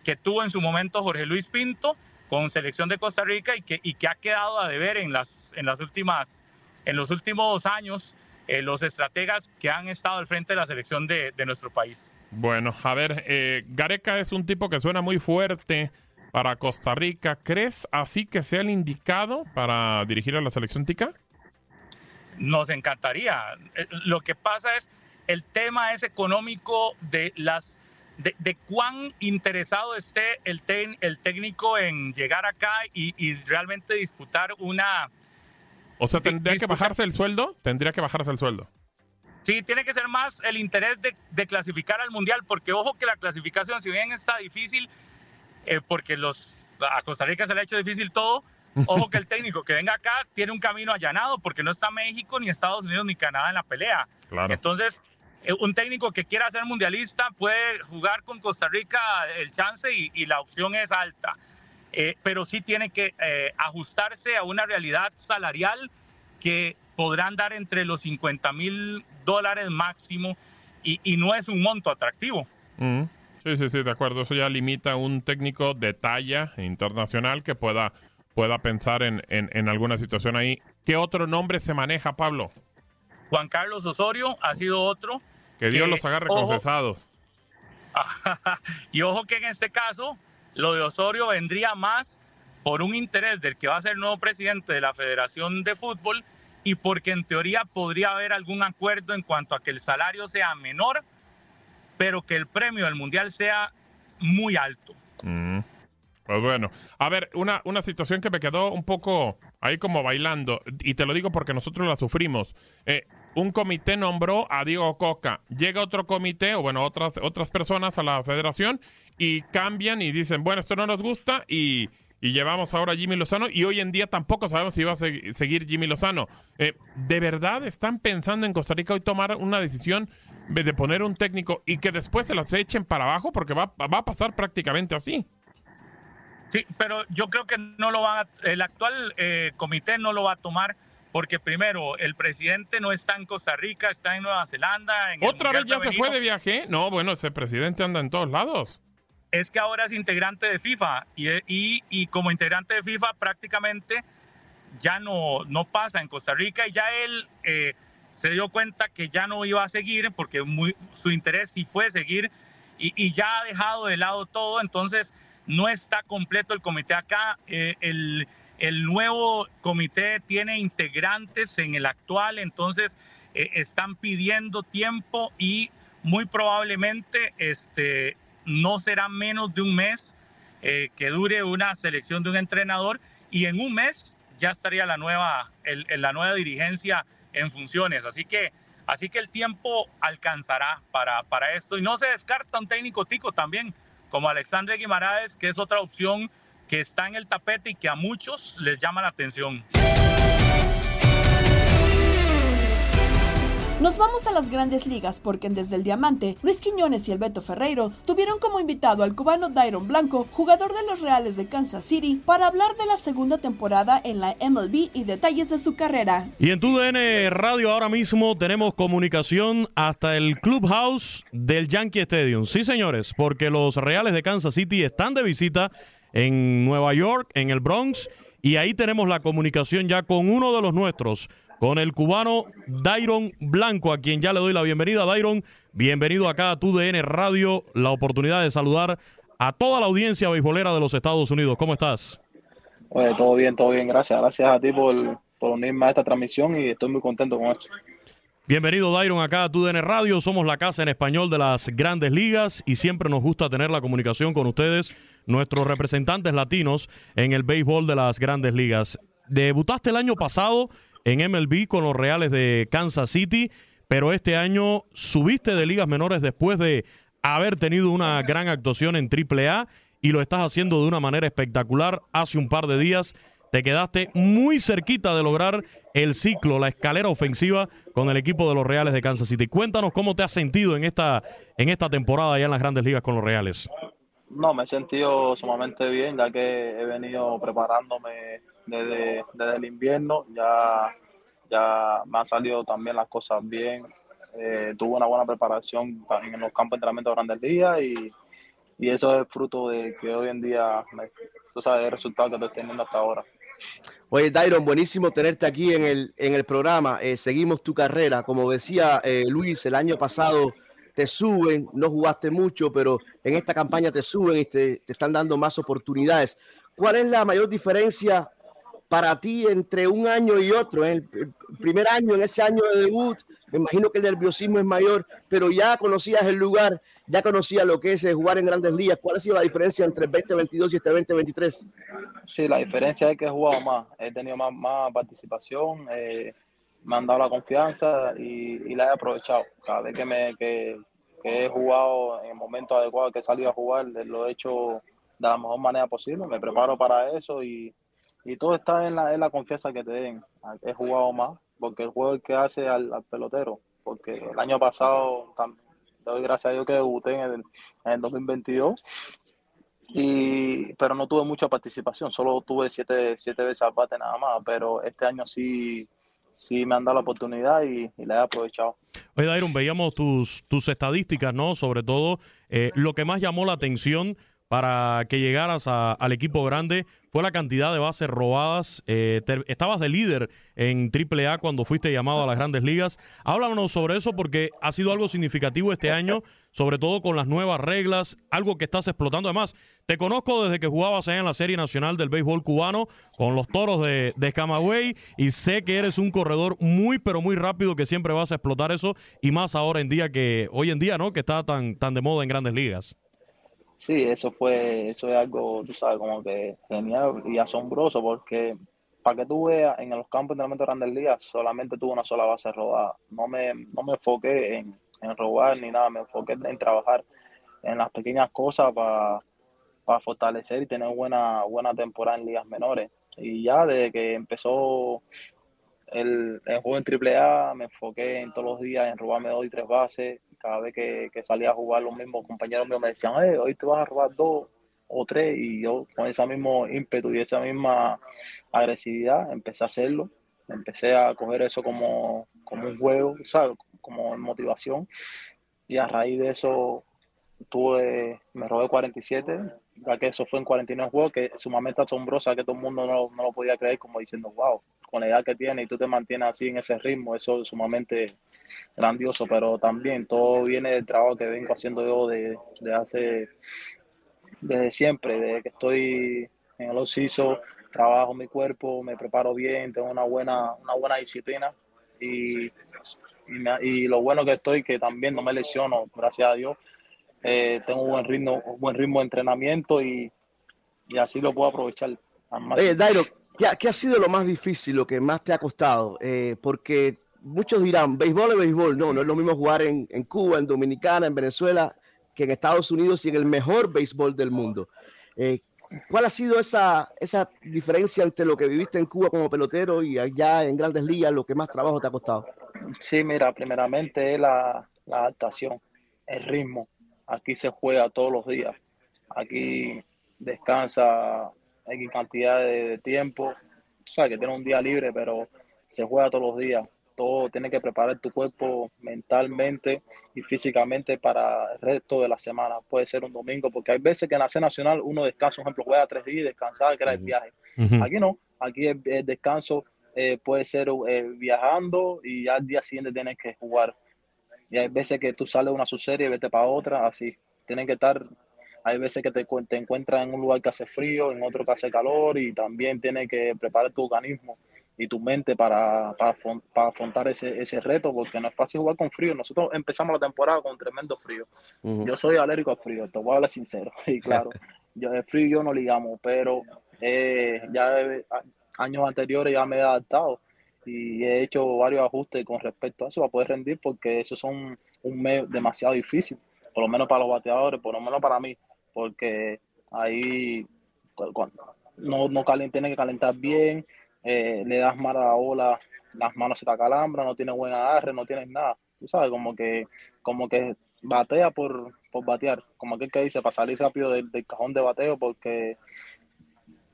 Speaker 15: que tuvo en su momento Jorge Luis Pinto con selección de Costa Rica y que, y que ha quedado a deber en las, en las últimas, en los últimos años eh, los estrategas que han estado al frente de la selección de, de nuestro país.
Speaker 3: Bueno, a ver, eh, Gareca es un tipo que suena muy fuerte, para Costa Rica. ¿Crees así que sea el indicado para dirigir a la selección tica?
Speaker 15: Nos encantaría. Eh, lo que pasa es, el tema es económico de las de, cuán interesado esté el, el técnico en llegar acá y, realmente disputar una,
Speaker 3: O sea, tendría que bajarse el sueldo, tendría que bajarse el sueldo.
Speaker 15: Sí, tiene que ser más el interés de, de clasificar al Mundial, porque ojo que la clasificación, si bien está difícil, eh, porque los, a Costa Rica se le ha hecho difícil todo, ojo que el técnico que venga acá tiene un camino allanado, porque no está México, ni Estados Unidos, ni Canadá en la pelea.
Speaker 3: Claro.
Speaker 15: Entonces, eh, un técnico que quiera ser mundialista puede jugar con Costa Rica el chance y, y la opción es alta. Eh, pero sí tiene que eh, ajustarse a una realidad salarial que podrán dar entre los 50 mil dólares máximo y, y no es un monto atractivo.
Speaker 3: Mm. Sí, sí, sí, de acuerdo. Eso ya limita a un técnico de talla internacional que pueda, pueda pensar en, en, en alguna situación ahí. ¿Qué otro nombre se maneja, Pablo?
Speaker 15: Juan Carlos Osorio ha sido otro.
Speaker 3: Que Dios
Speaker 15: que,
Speaker 3: los agarre
Speaker 15: ojo,
Speaker 3: confesados. [laughs]
Speaker 15: y ojo que en este caso, lo de Osorio vendría más por un interés del que va a ser el nuevo presidente de la Federación de Fútbol y porque en teoría podría haber algún acuerdo en cuanto a que el salario sea menor, pero que el premio del Mundial sea muy alto.
Speaker 3: Mm. Pues bueno, a ver, una, una situación que me quedó un poco ahí como bailando, y te lo digo porque nosotros la sufrimos. Eh, un comité nombró a Diego Coca, llega otro comité, o bueno, otras, otras personas a la federación, y cambian y dicen, bueno, esto no nos gusta, y, y llevamos ahora a Jimmy Lozano, y hoy en día tampoco sabemos si va a seg- seguir Jimmy Lozano. Eh, ¿De verdad están pensando en Costa Rica hoy tomar una decisión de poner un técnico y que después se las echen para abajo? Porque va, va a pasar prácticamente así.
Speaker 15: Sí, pero yo creo que no lo van a, el actual eh, comité no lo va a tomar porque primero el presidente no está en Costa Rica, está en Nueva Zelanda. En
Speaker 3: ¿Otra vez ya se fue de viaje? No, bueno, ese presidente anda en todos lados.
Speaker 15: Es que ahora es integrante de FIFA y, y, y como integrante de FIFA prácticamente ya no, no pasa en Costa Rica y ya él eh, se dio cuenta que ya no iba a seguir porque su interés sí fue seguir y, ya ha dejado de lado todo, entonces no está completo el comité acá. Eh, el, el nuevo comité tiene integrantes en el actual, entonces eh, están pidiendo tiempo y muy probablemente este, no será menos de un mes eh, que dure una selección de un entrenador. Y en un mes ya estaría la nueva, la nueva dirigencia en funciones. Así que, así que el tiempo alcanzará para, para esto y no se descarta un técnico tico también como Alexandre Guimaraes, que es otra opción que está en el tapete y que a muchos les llama la atención.
Speaker 2: Nos vamos a las grandes ligas porque en Desde el Diamante, Luis Quiñones y el Beto Ferreiro tuvieron como invitado al cubano Dairon Blanco, jugador de los Reales de Kansas City, para hablar de la segunda temporada en la MLB y detalles de su carrera.
Speaker 16: Y en TUDN Radio ahora mismo tenemos comunicación hasta el clubhouse del Yankee Stadium. Sí, señores, porque los Reales de Kansas City están de visita en Nueva York, en el Bronx, y ahí tenemos la comunicación ya con uno de los nuestros, con el cubano Dairon Blanco, a quien ya le doy la bienvenida. Dairon, bienvenido acá a TUDN Radio, la oportunidad de saludar a toda la audiencia beisbolera de los Estados Unidos. ¿Cómo estás?
Speaker 17: Oye, todo bien, todo bien, gracias. Gracias a ti por, por unirme a esta transmisión y estoy muy contento con eso.
Speaker 16: Bienvenido Dairon acá a TUDN Radio, somos la casa en español de las grandes ligas y siempre nos gusta tener la comunicación con ustedes, nuestros representantes latinos en el béisbol de las grandes ligas. Debutaste el año pasado en MLB con los Reales de Kansas City, pero este año subiste de ligas menores después de haber tenido una gran actuación en AAA y lo estás haciendo de una manera espectacular. Hace un par de días te quedaste muy cerquita de lograr el ciclo, la escalera ofensiva con el equipo de los Reales de Kansas City. Cuéntanos cómo te has sentido en esta, en esta temporada ya en las grandes ligas con los Reales.
Speaker 17: No, me he sentido sumamente bien, ya que he venido preparándome desde, desde el invierno. Ya, ya me han salido también las cosas bien. Eh, tuve una buena preparación en los campos de entrenamiento de grandes ligas y, y eso es fruto de que hoy en día, tú sabes, el resultado que estoy teniendo hasta ahora.
Speaker 18: Oye, Dairon, buenísimo tenerte aquí en el, en el programa. Eh, seguimos tu carrera. Como decía eh, Luis, el año pasado te suben, no jugaste mucho, pero en esta campaña te suben y te, te están dando más oportunidades. ¿Cuál es la mayor diferencia para ti entre un año y otro, en el primer año, en ese año de debut, me imagino que el nerviosismo es mayor, pero ya conocías el lugar, ya conocías lo que es eh, jugar en grandes ligas. ¿Cuál ha sido la diferencia entre el 2022 y este 2023?
Speaker 17: Sí, la diferencia es que he jugado más, he tenido más, más participación, eh, me han dado la confianza y, y, la he aprovechado. Cada vez que, me, que, que he jugado en el momento adecuado, que he salido a jugar, lo he hecho de la mejor manera posible, me preparo para eso y y todo está en la, en la confianza que te den. He jugado más, porque el juego es que hace al, pelotero. Porque el año pasado, doy gracias a Dios que debuté en el, en el 2022, y, pero no tuve mucha participación, solo tuve siete, siete veces al bate nada más, pero este año sí, sí me han dado la oportunidad y, la he aprovechado.
Speaker 16: Oye, Dairon, veíamos tus, tus estadísticas, ¿no? Sobre todo, eh, lo que más llamó la atención para que llegaras al equipo grande fue la cantidad de bases robadas. Eh, estabas de líder en AAA cuando fuiste llamado a las grandes ligas. Háblanos sobre eso porque ha sido algo significativo este año, sobre todo con las nuevas reglas, algo que estás explotando. Además, te conozco desde que jugabas allá en la Serie Nacional del Béisbol Cubano con los toros de, de Camagüey y sé que eres un corredor muy, pero muy rápido que siempre vas a explotar eso y más ahora en día que, hoy en día, ¿no? Que está tan, tan de moda en grandes ligas.
Speaker 17: Sí, eso fue, eso es algo, tú sabes, como que genial y asombroso porque para que tú veas en los campos de entrenamiento de grandes ligas solamente tuve una sola base robada. No me, no me enfoqué en, en robar ni nada, me enfoqué en trabajar en las pequeñas cosas para, para fortalecer y tener buena, buena temporada en ligas menores. Y ya desde que empezó el, el juego en AAA me enfoqué en todos los días en robarme dos y tres bases. Cada vez que, salía a jugar, los mismos compañeros míos me decían, eh, hoy te vas a robar dos o tres, y yo con ese mismo ímpetu y esa misma agresividad empecé a hacerlo, empecé a coger eso como, como un juego, ¿sabes? como motivación, y a raíz de eso tuve, me robé 47, ya que eso fue en 49 juegos, que es sumamente asombrosa, que todo el mundo no, no lo podía creer, como diciendo, wow, con la edad que tiene y tú te mantienes así en ese ritmo, eso es sumamente grandioso, pero también todo viene del trabajo que vengo haciendo yo de, de hace, desde siempre, desde que estoy en el ociso, trabajo mi cuerpo, me preparo bien, tengo una buena, una buena disciplina. Y, y, lo bueno que estoy, que también no me lesiono, gracias a Dios, eh, tengo un buen ritmo, buen ritmo de entrenamiento y, y así lo puedo aprovechar.
Speaker 18: Dairo, ¿qué, ha sido lo más difícil, lo que más te ha costado? Eh, porque muchos dirán, béisbol es béisbol. No, no es lo mismo jugar en, Cuba, en Dominicana, en Venezuela, que en Estados Unidos y en el mejor béisbol del mundo. Eh, ¿Cuál ha sido esa, esa diferencia entre lo que viviste en Cuba como pelotero y allá en Grandes Ligas, lo que más trabajo te ha costado?
Speaker 17: Sí, mira, primeramente es la, adaptación, el ritmo. Aquí se juega todos los días. Aquí descansa X cantidad de, tiempo. O sea, que tiene un día libre, pero se juega todos los días todo tiene que preparar tu cuerpo mentalmente y físicamente para el resto de la semana. Puede ser un domingo, porque hay veces que en la C Nacional uno descansa, por ejemplo, juega tres días y descansar, que era el viaje. Aquí no, aquí el, descanso eh, puede ser eh, viajando y ya al día siguiente tienes que jugar. Y hay veces que tú sales de una subserie y vete para otra, así. Tienen que estar, hay veces que te, te encuentras en un lugar que hace frío, en otro que hace calor y también tienes que preparar tu organismo y tu mente para, para, para afrontar ese, ese, reto, porque no es fácil jugar con frío. Nosotros empezamos la temporada con tremendo frío. Yo soy alérgico al frío, te voy a hablar sincero. [laughs] Y claro, [laughs] yo el frío yo no ligamos, pero eh, ya años anteriores ya me he adaptado y he hecho varios ajustes con respecto a eso para poder rendir, porque eso son un mes demasiado difícil, por lo menos para los bateadores, por lo menos para mí, porque ahí no, no tiene que calentar bien, eh, le das mal a la ola, las manos se te acalambran, no tienes buen agarre, no tienes nada. Tú sabes, como que, como que batea por, por batear, como aquel que dice, para salir rápido del, cajón de bateo, porque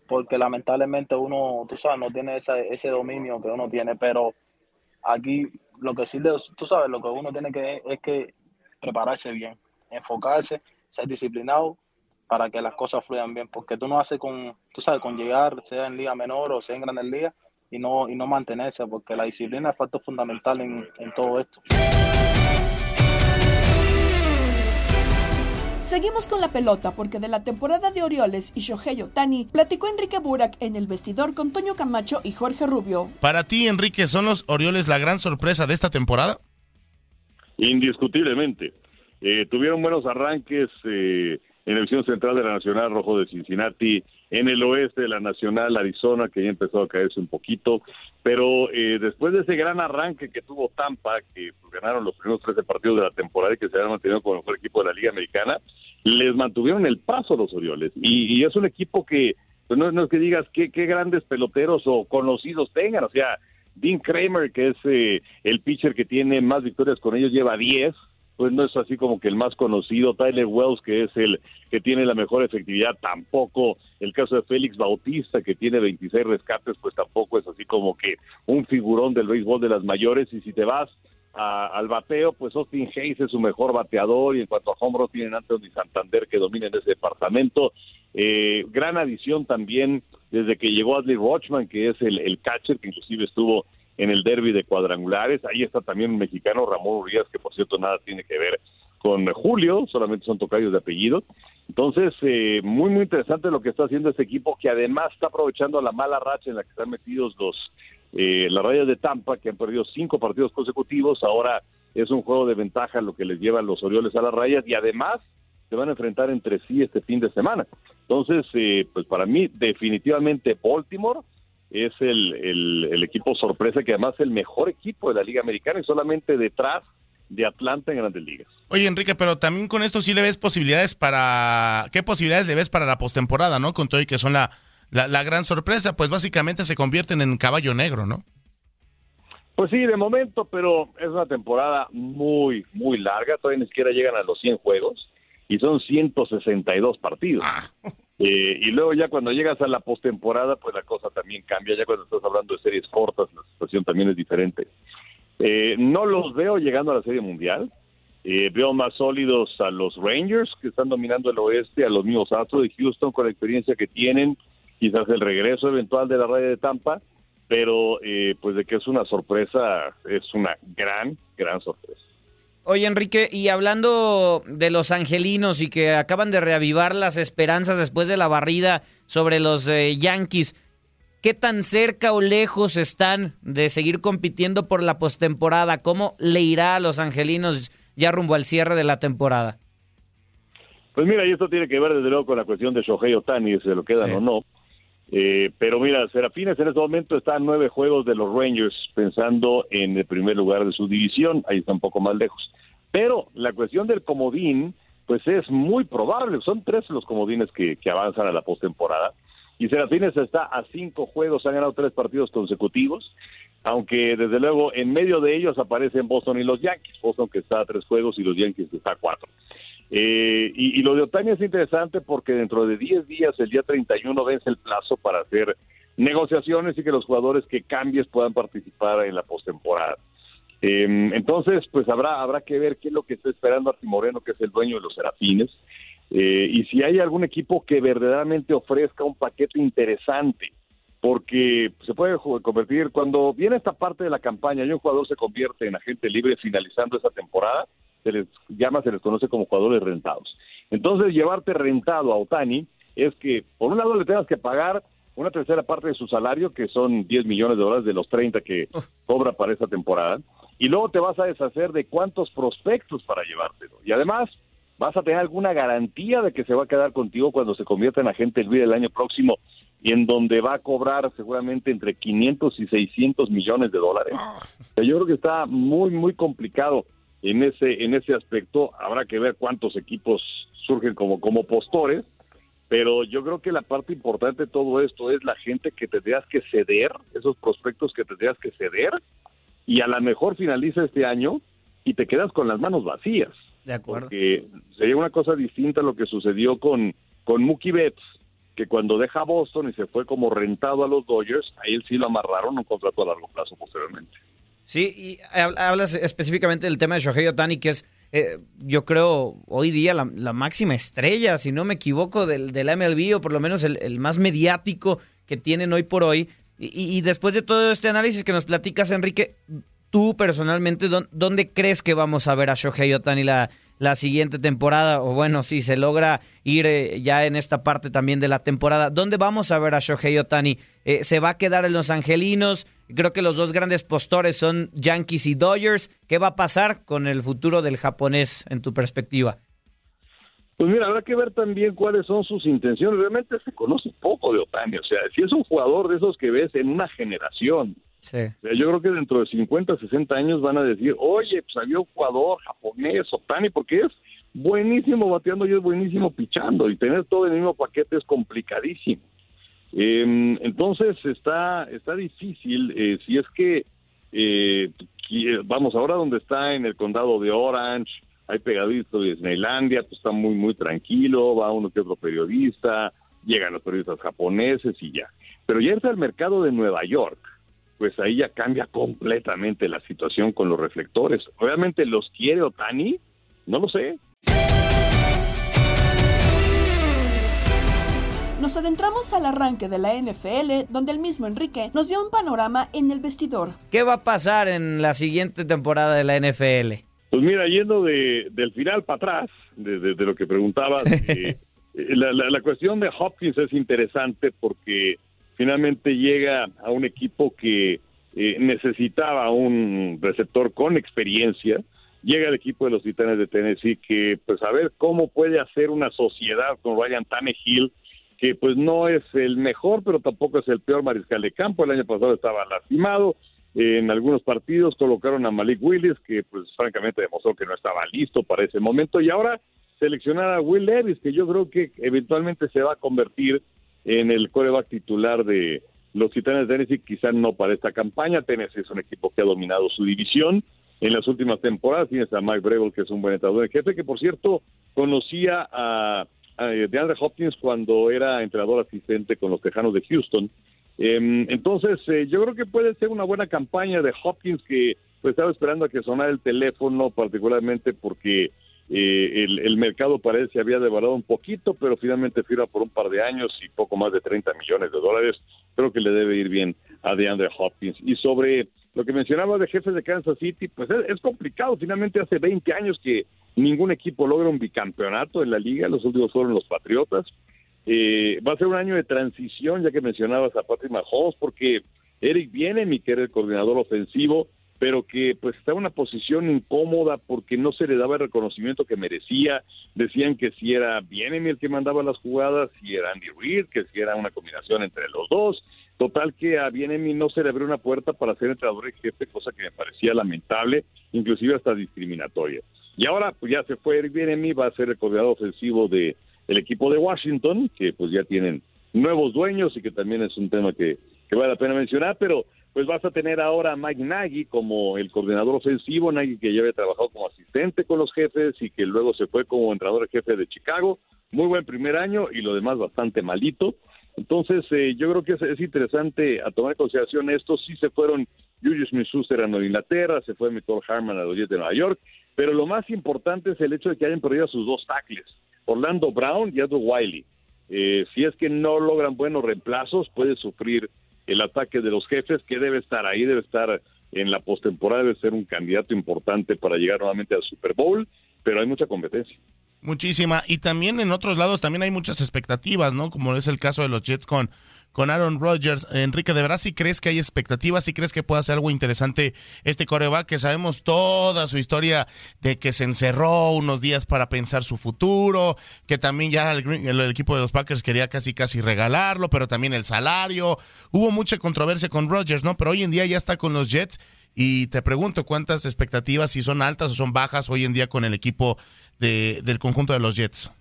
Speaker 17: porque lamentablemente uno, tú sabes, no tiene ese dominio que uno tiene, pero aquí lo que sí, tú sabes, lo que uno tiene que es que prepararse bien, enfocarse, ser disciplinado para que las cosas fluyan bien, porque tú no haces con, tú sabes, con llegar, sea en liga menor o sea en grandes ligas, y no, y no mantenerse, porque la disciplina es factor fundamental en, en todo esto.
Speaker 2: Seguimos con la pelota porque de la temporada de Orioles y Shohei Otani platicó Enrique Burak en el vestidor con Toño Camacho y Jorge Rubio.
Speaker 8: Para ti, Enrique, ¿son los Orioles la gran sorpresa de esta temporada?
Speaker 19: Indiscutiblemente. Eh, tuvieron buenos arranques eh, en la división central de la Nacional Rojo de Cincinnati, en el oeste de la Nacional Arizona, que ya empezó a caerse un poquito, pero eh, después de ese gran arranque que tuvo Tampa, que pues, ganaron los primeros 13 partidos de la temporada y que se han mantenido como el mejor equipo de la Liga Americana, les mantuvieron el paso los Orioles. Y, es un equipo que, pues no, no es que digas qué, qué grandes peloteros o conocidos tengan, o sea, Dean Kramer, que es eh, el pitcher que tiene más victorias con ellos, lleva 10, pues no es así como que el más conocido, Tyler Wells, que es el que tiene la mejor efectividad, tampoco, el caso de Félix Bautista, que tiene 26 rescates, pues tampoco es así como que un figurón del béisbol de las mayores, y si te vas al bateo, pues Austin Hayes es su mejor bateador, y en cuanto a home run tienen Anthony Santander, que domina en ese departamento, eh, gran adición también desde que llegó Adley Rochman, que es el catcher, que inclusive estuvo en el derby de cuadrangulares. Ahí está también un mexicano, Ramón Urias, que por cierto nada tiene que ver con Julio, solamente son tocayos de apellido. Entonces, eh, muy, muy interesante lo que está haciendo este equipo, que además está aprovechando la mala racha en la que están metidos los eh, las rayas de Tampa, que han perdido cinco partidos consecutivos. Ahora es un juego de ventaja lo que les lleva a los Orioles a las rayas y además se van a enfrentar entre sí este fin de semana. Entonces, eh, pues para mí, definitivamente Baltimore es el, el, el equipo sorpresa, que además es el mejor equipo de la Liga Americana y solamente detrás de Atlanta en Grandes Ligas.
Speaker 8: Oye, Enrique, pero también con esto sí le ves posibilidades para... ¿Qué posibilidades le ves para la postemporada, no? Con todo y que son la, la, la gran sorpresa, pues básicamente se convierten en caballo negro, ¿no?
Speaker 19: Pues sí, de momento, pero es una temporada muy, muy larga. Todavía ni siquiera llegan a los 100 juegos y son 162 partidos. Eh, y luego ya cuando llegas a la postemporada, pues la cosa también cambia. Ya cuando estás hablando de series cortas, la situación también es diferente. Eh, no los veo llegando a la Serie Mundial. Eh, veo más sólidos a los Rangers, que están dominando el oeste, a los mismos Astros de Houston con la experiencia que tienen, quizás el regreso eventual de la raya de Tampa, pero eh, pues de que es una sorpresa, es una gran, gran sorpresa.
Speaker 20: Oye, Enrique, y hablando de los angelinos y que acaban de reavivar las esperanzas después de la barrida sobre los eh, Yankees, ¿qué tan cerca o lejos están de seguir compitiendo por la postemporada? ¿Cómo le irá a los angelinos ya rumbo al cierre de la temporada?
Speaker 19: Pues mira, y esto tiene que ver desde luego con la cuestión de Shohei Otani, si se lo quedan o no. Eh, pero mira, Serafines en este momento está a nueve juegos de los Rangers, pensando en el primer lugar de su división, ahí está un poco más lejos. Pero la cuestión del comodín, pues es muy probable, son tres los comodines que, que avanzan a la postemporada. Y Serafines está a cinco juegos, han ganado tres partidos consecutivos, aunque desde luego en medio de ellos aparecen Boston y los Yankees. Boston que está a tres juegos y los Yankees que está a cuatro. Eh, y, lo de Otani es interesante porque dentro de 10 días, el día 31, vence el plazo para hacer negociaciones y que los jugadores que cambies puedan participar en la postemporada. Eh, entonces, pues habrá habrá que ver qué es lo que está esperando Arti Moreno, que es el dueño de los Serafines, eh, y si hay algún equipo que verdaderamente ofrezca un paquete interesante, porque se puede convertir, cuando viene esta parte de la campaña y un jugador se convierte en agente libre finalizando esa temporada, se les llama, se les conoce como jugadores rentados. Entonces, llevarte rentado a Otani es que, por un lado, le tengas que pagar una tercera parte de su salario, que son 10 millones de dólares de los 30 que cobra para esa temporada, y luego te vas a deshacer de cuántos prospectos para llevártelo. Y además, vas a tener alguna garantía de que se va a quedar contigo cuando se convierta en agente libre el año próximo y en donde va a cobrar seguramente entre 500 y 600 millones de dólares. O sea, yo creo que está muy, muy complicado en ese, en ese aspecto. Habrá que ver cuántos equipos surgen como, como postores, pero yo creo que la parte importante de todo esto es la gente que tendrías que ceder, esos prospectos que tendrías que ceder, y a lo mejor finaliza este año y te quedas con las manos vacías.
Speaker 20: De acuerdo.
Speaker 19: Porque sería una cosa distinta a lo que sucedió con, con Mookie Betts, que cuando deja Boston y se fue como rentado a los Dodgers, a él sí lo amarraron un contrato a largo plazo posteriormente.
Speaker 20: Sí, y hab- hablas específicamente del tema de Shohei Otani, que es, eh, yo creo, hoy día la, máxima estrella, si no me equivoco, del, del MLB, o por lo menos el, más mediático que tienen hoy por hoy. Y, después de todo este análisis que nos platicas, Enrique, tú personalmente, ¿dó- ¿dónde crees que vamos a ver a Shohei Otani la, la siguiente temporada, o bueno, si se logra ir eh, ya en esta parte también de la temporada. ¿Dónde vamos a ver a Shohei Otani? Eh, ¿Se va a quedar en Los Angelinos? Creo que los dos grandes postores son Yankees y Dodgers. ¿Qué va a pasar con el futuro del japonés en tu perspectiva?
Speaker 19: Pues mira, habrá que ver también cuáles son sus intenciones. Realmente se conoce poco de Otani. O sea, si es un jugador de esos que ves en una generación, O yo creo que dentro de 50, 60 años van a decir, oye, pues había un jugador japonés, Otani, porque es buenísimo bateando y es buenísimo pichando, y tener todo el mismo paquete es complicadísimo. Eh, entonces está, está difícil, eh, si es que, eh, qui- vamos, ahora donde está en el condado de Orange, hay pegadito de Disneylandia, pues está muy, muy tranquilo, va uno que otro periodista, llegan los periodistas japoneses y ya. Pero ya está el mercado de Nueva York, pues ahí ya cambia completamente la situación con los reflectores. ¿Realmente los quiere Otani? No lo sé.
Speaker 2: Nos adentramos al arranque de la NFL, donde el mismo Enrique nos dio un panorama en el vestidor.
Speaker 20: ¿Qué va a pasar en la siguiente temporada de la NFL?
Speaker 19: Pues mira, yendo de, del final para atrás, de, de- de lo que preguntabas, eh, eh, la, la- la cuestión de Hopkins es interesante porque finalmente llega a un equipo que eh, necesitaba un receptor con experiencia. Llega el equipo de los Titanes de Tennessee que, pues, a ver cómo puede hacer una sociedad con Ryan Tannehill, que pues no es el mejor, pero tampoco es el peor mariscal de campo. El año pasado estaba lastimado. En algunos partidos colocaron a Malik Willis, que pues francamente demostró que no estaba listo para ese momento. Y ahora seleccionar a Will Levis, que yo creo que eventualmente se va a convertir en el coreback titular de los Titanes de Tennessee, quizás no para esta campaña. Tennessee es un equipo que ha dominado su división en las últimas temporadas. Tienes a Mike Breville, que es un buen entrenador en jefe, que por cierto conocía a, a DeAndre Hopkins cuando era entrenador asistente con los Tejanos de Houston. Em, entonces, eh, yo creo que puede ser una buena campaña de Hopkins que pues estaba esperando a que sonara el teléfono, particularmente porque eh, el, el mercado para él se había devaluado un poquito, pero finalmente firma por un par de años y poco más de 30 millones de dólares. Creo que le debe ir bien a DeAndre Hopkins. Y sobre lo que mencionaba de jefes de Kansas City, pues es, complicado. Finalmente hace 20 años que ningún equipo logra un bicampeonato en la liga. Los últimos fueron los Patriotas. Eh, va a ser un año de transición, ya que mencionabas a Patrick Mahomes, porque Eric que era el coordinador ofensivo, pero que pues está en una posición incómoda porque no se le daba el reconocimiento que merecía. Decían que si era Bieniemy el que mandaba las jugadas, si era Andy Reid, que si era una combinación entre los dos. Total que a Bieniemy no se le abrió una puerta para ser entrenador en jefe, cosa que me parecía lamentable, inclusive hasta discriminatoria. Y ahora pues ya se fue Eric Bieniemy, va a ser el coordinador ofensivo de el equipo de Washington, que pues ya tienen nuevos dueños y que también es un tema que, que vale la pena mencionar, pero pues vas a tener ahora a Mike Nagy como el coordinador ofensivo, Nagy que ya había trabajado como asistente con los jefes y que luego se fue como entrenador jefe de Chicago, muy buen primer año y lo demás bastante malito. Entonces, eh, yo creo que es, es interesante a tomar en consideración esto. Sí se fueron Julius Smith-Schuster a Nueva Inglaterra, se fue Michael Harman a los Jets de Nueva York, pero lo más importante es el hecho de que hayan perdido a sus dos tackles, Orlando Brown y Andrew Wiley. Eh, si es que no logran buenos reemplazos, puede sufrir el ataque de los jefes, que debe estar ahí, debe estar en la postemporada, debe ser un candidato importante para llegar nuevamente al Super Bowl, pero hay mucha competencia.
Speaker 8: Muchísima. Y también en otros lados también hay muchas expectativas, ¿no? Como es el caso de los Jets con, con Aaron Rodgers. Enrique, ¿de verdad si crees que hay expectativas? ¿Si crees que puede hacer algo interesante este coreback? Que sabemos toda su historia de que se encerró unos días para pensar su futuro, que también ya el, equipo de los Packers quería casi casi regalarlo, pero también el salario. Hubo mucha controversia con Rodgers, ¿no? Pero hoy en día ya está con los Jets. Y te pregunto cuántas expectativas, si son altas o son bajas hoy en día con el equipo de- del conjunto de los Jets.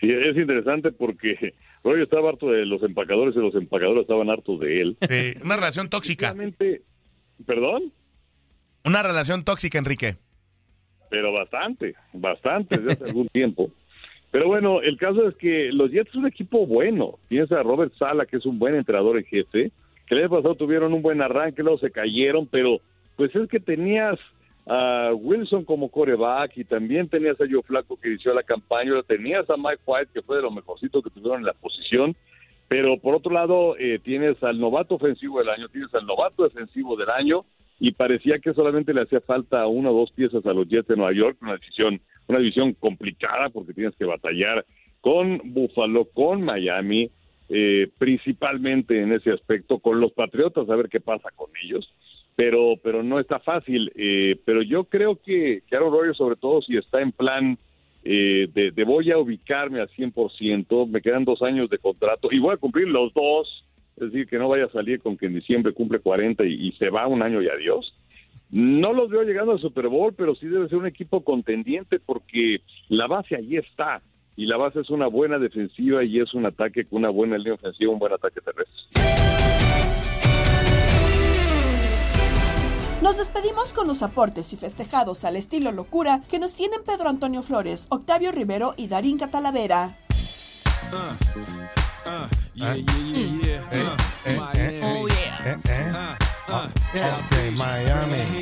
Speaker 19: Sí, es interesante porque Roy estaba harto de los empacadores y los empacadores estaban hartos de él.
Speaker 8: Sí, una relación tóxica.
Speaker 19: ¿Perdón?
Speaker 8: Una relación tóxica, Enrique.
Speaker 19: Pero bastante, bastante, desde hace algún tiempo. Pero bueno, el caso es que los Jets es un equipo bueno. Tienes a Robert Sala, que es un buen entrenador en jefe, que el año pasado tuvieron un buen arranque, luego se cayeron, pero pues es que tenías a Wilson como coreback y también tenías a Joe Flaco que inició la campaña, tenías a Mike White, que fue de los mejorcitos que tuvieron en la posición, pero por otro lado eh, tienes al novato ofensivo del año, tienes al novato defensivo del año, y parecía que solamente le hacía falta una o dos piezas a los Jets de Nueva York, una decisión una división complicada porque tienes que batallar con Buffalo, con Miami, eh, principalmente en ese aspecto, con los Patriotas, a ver qué pasa con ellos. Pero, pero no está fácil. Eh, pero yo creo que, que Aaron sobre todo si está en plan eh, de, de voy a ubicarme al 100%, me quedan dos años de contrato y voy a cumplir los dos, es decir, que no vaya a salir con que en diciembre cumple 40 y, y se va un año y adiós. No los veo llegando al Super Bowl, pero sí debe ser un equipo contendiente porque la base allí está y la base es una buena defensiva y es un ataque con una buena línea ofensiva, un buen ataque terrestre.
Speaker 2: Nos despedimos con los aportes y festejados al estilo locura que nos tienen Pedro Antonio Flores, Octavio Rivero y Darín Catalavera.
Speaker 21: Ok, Miami.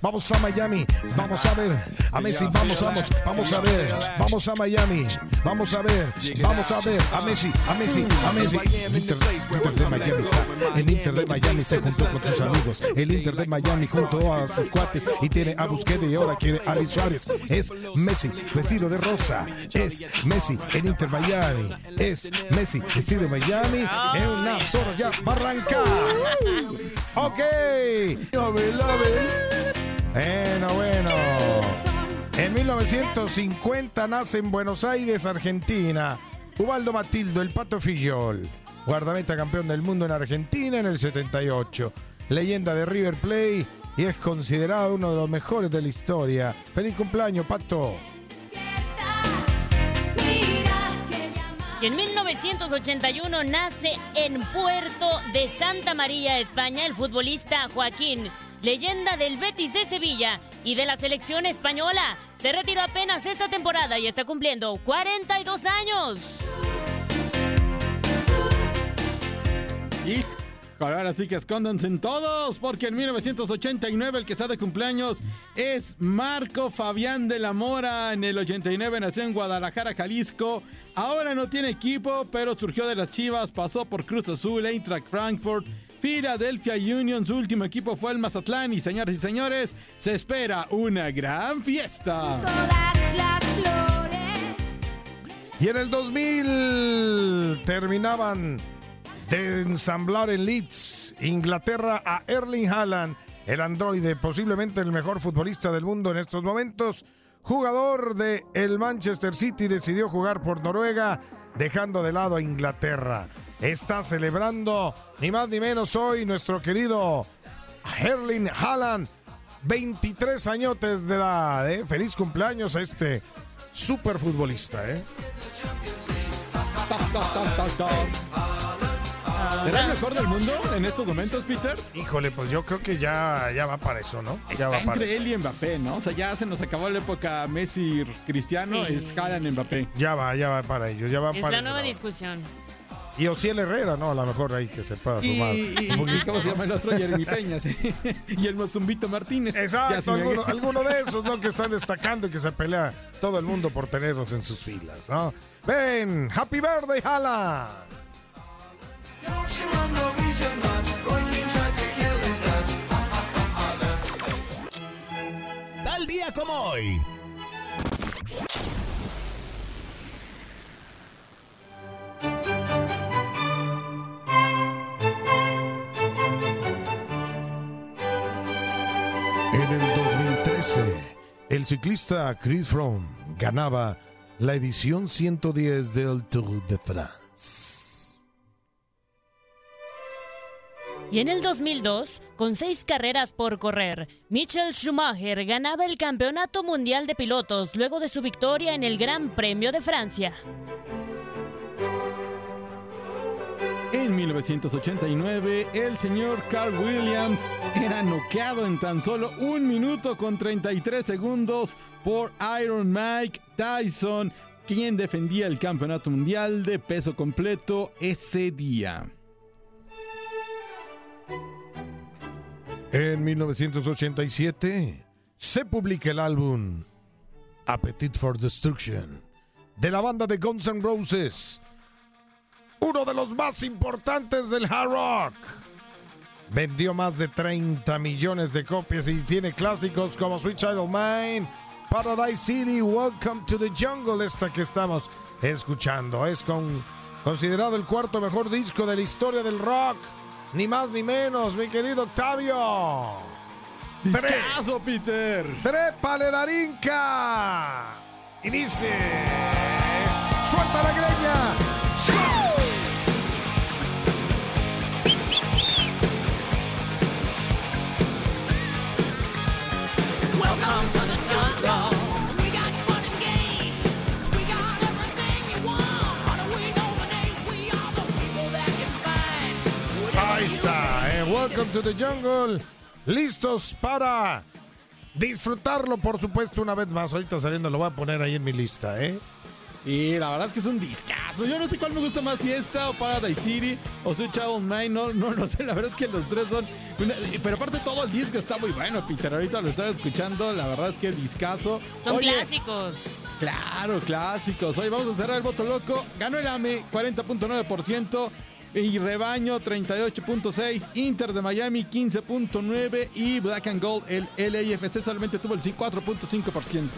Speaker 21: Vamos a Miami, vamos a ver. A Messi, vamos, vamos, vamos a ver, vamos a Miami, vamos a ver, vamos a ver. A Messi, a Messi, a Messi. El Inter, Inter de Miami está, el Inter de Miami se juntó con sus amigos, el Inter de Miami junto a sus cuates. Y tiene a Busquets y ahora quiere a Luis Suárez. Es Messi, vestido de rosa, es Messi, el Inter Miami, es Messi, vestido de Miami, en unas horas ya va a arrancar. Ok. Bueno, bueno. En 1950 nace en Buenos Aires, Argentina, Ubaldo Matildo, el Pato Fillol, guardameta campeón del mundo en Argentina en el 78, leyenda de River Plate y es considerado uno de los mejores de la historia. Feliz cumpleaños, Pato.
Speaker 10: Y en 1981 nace en Puerto de Santa María, España, el futbolista Joaquín, leyenda del Betis de Sevilla y de la selección española. Se retiró apenas esta temporada y está cumpliendo 42 años.
Speaker 22: Y ahora sí que escóndanse en todos, porque en 1989 el que está de cumpleaños es Marco Fabián de la Mora. En el 89 nació en Guadalajara, Jalisco. Ahora no tiene equipo, pero surgió de las Chivas, pasó por Cruz Azul, Eintracht Frankfurt, Philadelphia Union. Su último equipo fue el Mazatlán. Y señoras y señores, se espera una gran fiesta.
Speaker 21: Y en el 2000 terminaban de ensamblar en Leeds, Inglaterra, a Erling Haaland, el androide, posiblemente el mejor futbolista del mundo en estos momentos. Jugador de el Manchester City decidió jugar por Noruega, dejando de lado a Inglaterra. Está celebrando ni más ni menos hoy nuestro querido Erling Haaland, 23 añotes de edad. ¿eh? Feliz cumpleaños a este super futbolista. ¿eh?
Speaker 22: ¿Será el mejor del mundo en estos momentos, Peter?
Speaker 21: Híjole, pues yo creo que ya, ya va para eso, ¿no? Ya
Speaker 22: Está
Speaker 21: para
Speaker 22: entre
Speaker 21: eso.
Speaker 22: él y Mbappé, ¿no? O sea, ya se nos acabó la época Messi Cristiano,
Speaker 10: Sí.
Speaker 22: es Haaland Mbappé.
Speaker 21: Ya va, ya va para ellos, ya va
Speaker 10: Es
Speaker 21: para
Speaker 10: la nueva discusión.
Speaker 21: Y Ociel Herrera, ¿no? A lo mejor ahí que se pueda sumar.
Speaker 22: y- y- ¿cómo se llama el otro? Jeremy Peña, sí. [laughs] Y el Mozumbito Martínez.
Speaker 21: Exacto, alguno, alguno de esos, ¿no? Que están [laughs] destacando y que se pelea todo el mundo por tenerlos en sus filas, ¿no? Ven, Happy Birthday, Hala.
Speaker 1: Tal día como hoy.
Speaker 21: En el 2013, el ciclista Chris Froome ganaba la edición 110 del Tour de France.
Speaker 10: Y en el 2002, con seis carreras por correr, Michael Schumacher ganaba el Campeonato Mundial de Pilotos luego de su victoria en el Gran Premio de Francia.
Speaker 22: En 1989, el señor Carl Williams era noqueado en tan solo un minuto con 33 segundos por Iron Mike Tyson, quien defendía el campeonato mundial de peso completo ese día.
Speaker 21: En 1987 se publica el álbum Appetite for Destruction de la banda de Guns N' Roses, uno de los más importantes del hard rock. Vendió más de 30 millones de copias y tiene clásicos como Sweet Child of Mine, Paradise City, Welcome to the Jungle, esta que estamos escuchando. Es con, considerado el cuarto mejor disco de la historia del rock. Ni más ni menos, mi querido Octavio.
Speaker 22: Discazo, Peter.
Speaker 21: Trépale, Darinka. Y dice... ¡Suelta la greña!
Speaker 23: Welcome to the Jungle.
Speaker 21: Listos para disfrutarlo, por supuesto, una vez más. Ahorita saliendo lo voy a poner ahí en mi lista, ¿eh?
Speaker 22: Y la verdad es que es un discazo. Yo no sé cuál me gusta más, si esta o Paradise City o Sweet Child Mine. No, no lo sé. La verdad es que los tres son. Pero aparte, todo el disco está muy bueno, Peter. Ahorita lo estaba escuchando. La verdad es que el discazo.
Speaker 10: Son
Speaker 22: Oye,
Speaker 10: clásicos.
Speaker 22: Claro, clásicos. Hoy vamos a cerrar el voto loco. Ganó el AME 40.9%. Y Rebaño 38.6, Inter de Miami 15.9 y Black and Gold el LAFC solamente tuvo el 4.5%.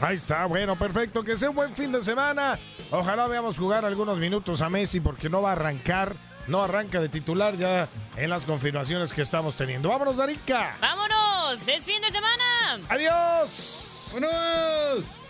Speaker 21: Ahí está, bueno, perfecto. Que sea un buen fin de semana. Ojalá veamos jugar algunos minutos a Messi porque no va a arrancar, no arranca de titular ya en las confirmaciones que estamos teniendo. Vámonos, Darinka.
Speaker 10: ¡Vámonos! ¡Es fin de semana!
Speaker 21: ¡Adiós!
Speaker 22: ¡Vámonos!